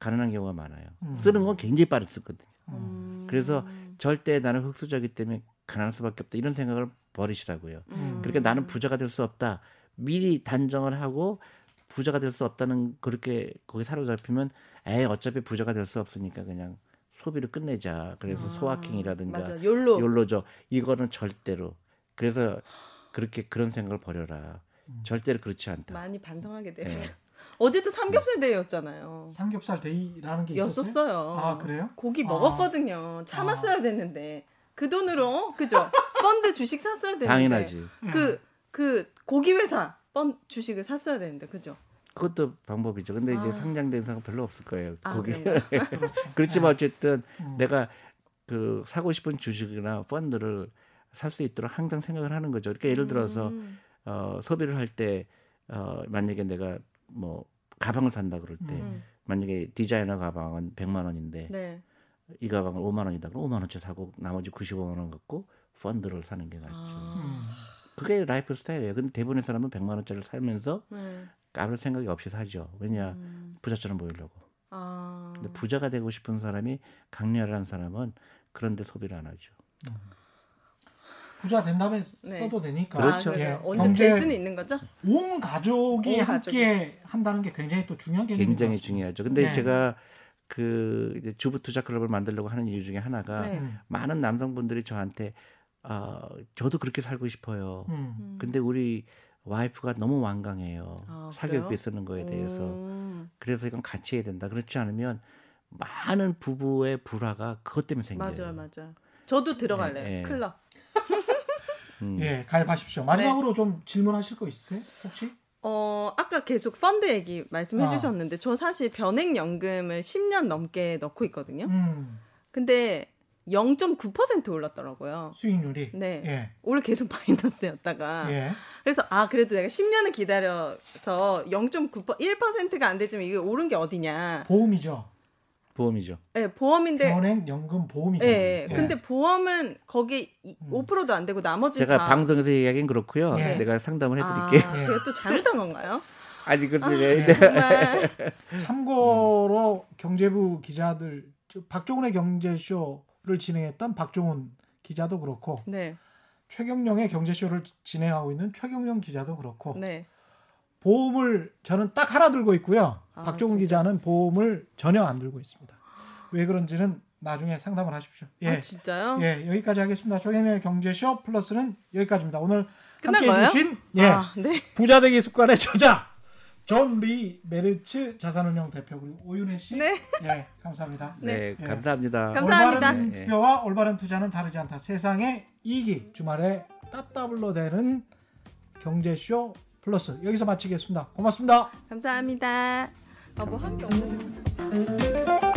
가난한 경우가 많아요. 음. 쓰는 건 굉장히 빠르게 쓰거든요. 음. 그래서 절대 나는 흑수저이기 때문에 가난할 수밖에 없다 이런 생각을 버리시라고요. 음. 그러니까 나는 부자가 될 수 없다. 미리 단정을 하고 부자가 될 수 없다는 그렇게 거기 사로잡히면 에이 어차피 부자가 될 수 없으니까 그냥 소비를 끝내자. 그래서 아, 소확행이라든가 맞아. 욜로. 욜로죠. 이거는 절대로. 그래서 그렇게 그런 생각을 버려라. 음. 절대로 그렇지 않다. 많이 반성하게 돼요. 예. [LAUGHS] 어제도 삼겹살 데이였잖아요. 삼겹살 데이라는 게 있었어요? 였었어요. 아 그래요? 고기 아. 먹었거든요. 참았어야 됐는데 그 돈으로 어? 그죠? [LAUGHS] 펀드 주식 샀어야 되는데 당연하지. 그, 그 고기 회사 펀 주식을 샀어야 되는데 그죠? 그것도 방법이죠. 근데 아. 이제 상장된 사람 별로 없을 거예요. 아, 거기. [LAUGHS] 그렇지만 어쨌든 음. 내가 그 사고 싶은 주식이나 펀드를 살 수 있도록 항상 생각을 하는 거죠. 그러니까 예를 들어서 음. 어, 소비를 할 때 어, 만약에 내가 뭐 가방을 산다 그럴 때 음. 만약에 디자이너 가방은 100만 원인데 네. 이 가방을 5만 원이다 그럼 5만 원치 사고 나머지 95만 원 갖고 펀드를 사는 게 낫죠. 아. 음. 그게 라이프 스타일이에요. 근데 대부분의 사람은 100만 원짜리를 살면서 네. 아무런 생각이 없이 사죠. 왜냐 음. 부자처럼 보이려고. 아. 근데 부자가 되고 싶은 사람이 강렬한 사람은 그런데 소비를 안 하죠. 부자 된 다음에 네. 써도 되니까. 그렇죠. 아? 예, 언제 될 수는 있는 거죠? 온 가족이 온 함께 한다는 게 굉장히 또 중요한 것 굉장히. 중요하죠. 근데 네. 제가 그 이제 주부 투자 클럽을 만들려고 하는 이유 중에 하나가 네. 음. 많은 남성분들이 저한테 아 저도 그렇게 살고 싶어요. 음. 음. 근데 우리 와이프가 너무 완강해요. 아, 사교육비? 쓰는 거에 대해서. 음. 그래서 이건 같이 해야 된다. 그렇지 않으면 많은 부부의 불화가 그것 때문에 생겨요. 맞아요, 맞아요. 저도 들어갈래요. 예, 예. 클럽. [LAUGHS] 음. 예, 가입하십시오. 마지막으로 좀 질문하실 거 있으세요? 혹시? 어, 아까 계속 펀드 얘기 말씀해 아. 주셨는데 저 사실 변액연금을 10년 넘게 넣고 있거든요. 음, 근데 0.9% 올랐더라고요. 수익률이. 네. 예. 올해 계속 [LAUGHS] 마이너스였다가 예. 그래서 아 그래도 내가 10년을 기다려서 0.9% 1%가 안 되지만 이게 오른 게 어디냐 보험이죠. 보험이죠. 네, 보험인데 현행 연금 보험이죠. 예, 예. 근데 보험은 거기 이- 음. 5%도 안 되고 나머지 제가 다 방송에서 얘기하긴 그렇고요. 예. 내가 상담을 해드릴게요. 아, [LAUGHS] 예. 제가 또 잘못한 건가요? 아니 근데 아, 네. 정말 참고로 경제부 기자들 저 박종훈의 경제쇼 를 진행했던 박종훈 기자도 그렇고 네, 최경령의 경제쇼를 진행하고 있는 최경령 기자도 그렇고 네. 보험을 저는 딱 하나 들고 있고요. 아, 박종훈 진짜? 기자는 보험을 전혀 안 들고 있습니다. 왜 그런지는 나중에 상담을 하십시오. 예. 아, 진짜요? 예, 여기까지 하겠습니다. 최경영의 경제쇼 플러스는 여기까지입니다. 오늘 끝난 함께? 해주신 예, 아, 네. 부자되기 습관의 저자 존 리 메리츠 자산운용 대표 그리고 오윤혜 씨, 네. 예, 감사합니다. [LAUGHS] 네, 예. 감사합니다. 감사합니다. 올바른 네, 네. 투표와 올바른 투자는 다르지 않다. 세상의 이익이 주말에 따따블로 되는 경제쇼 플러스 여기서 마치겠습니다. 고맙습니다. 감사합니다. 아, 뭐한게 없는데.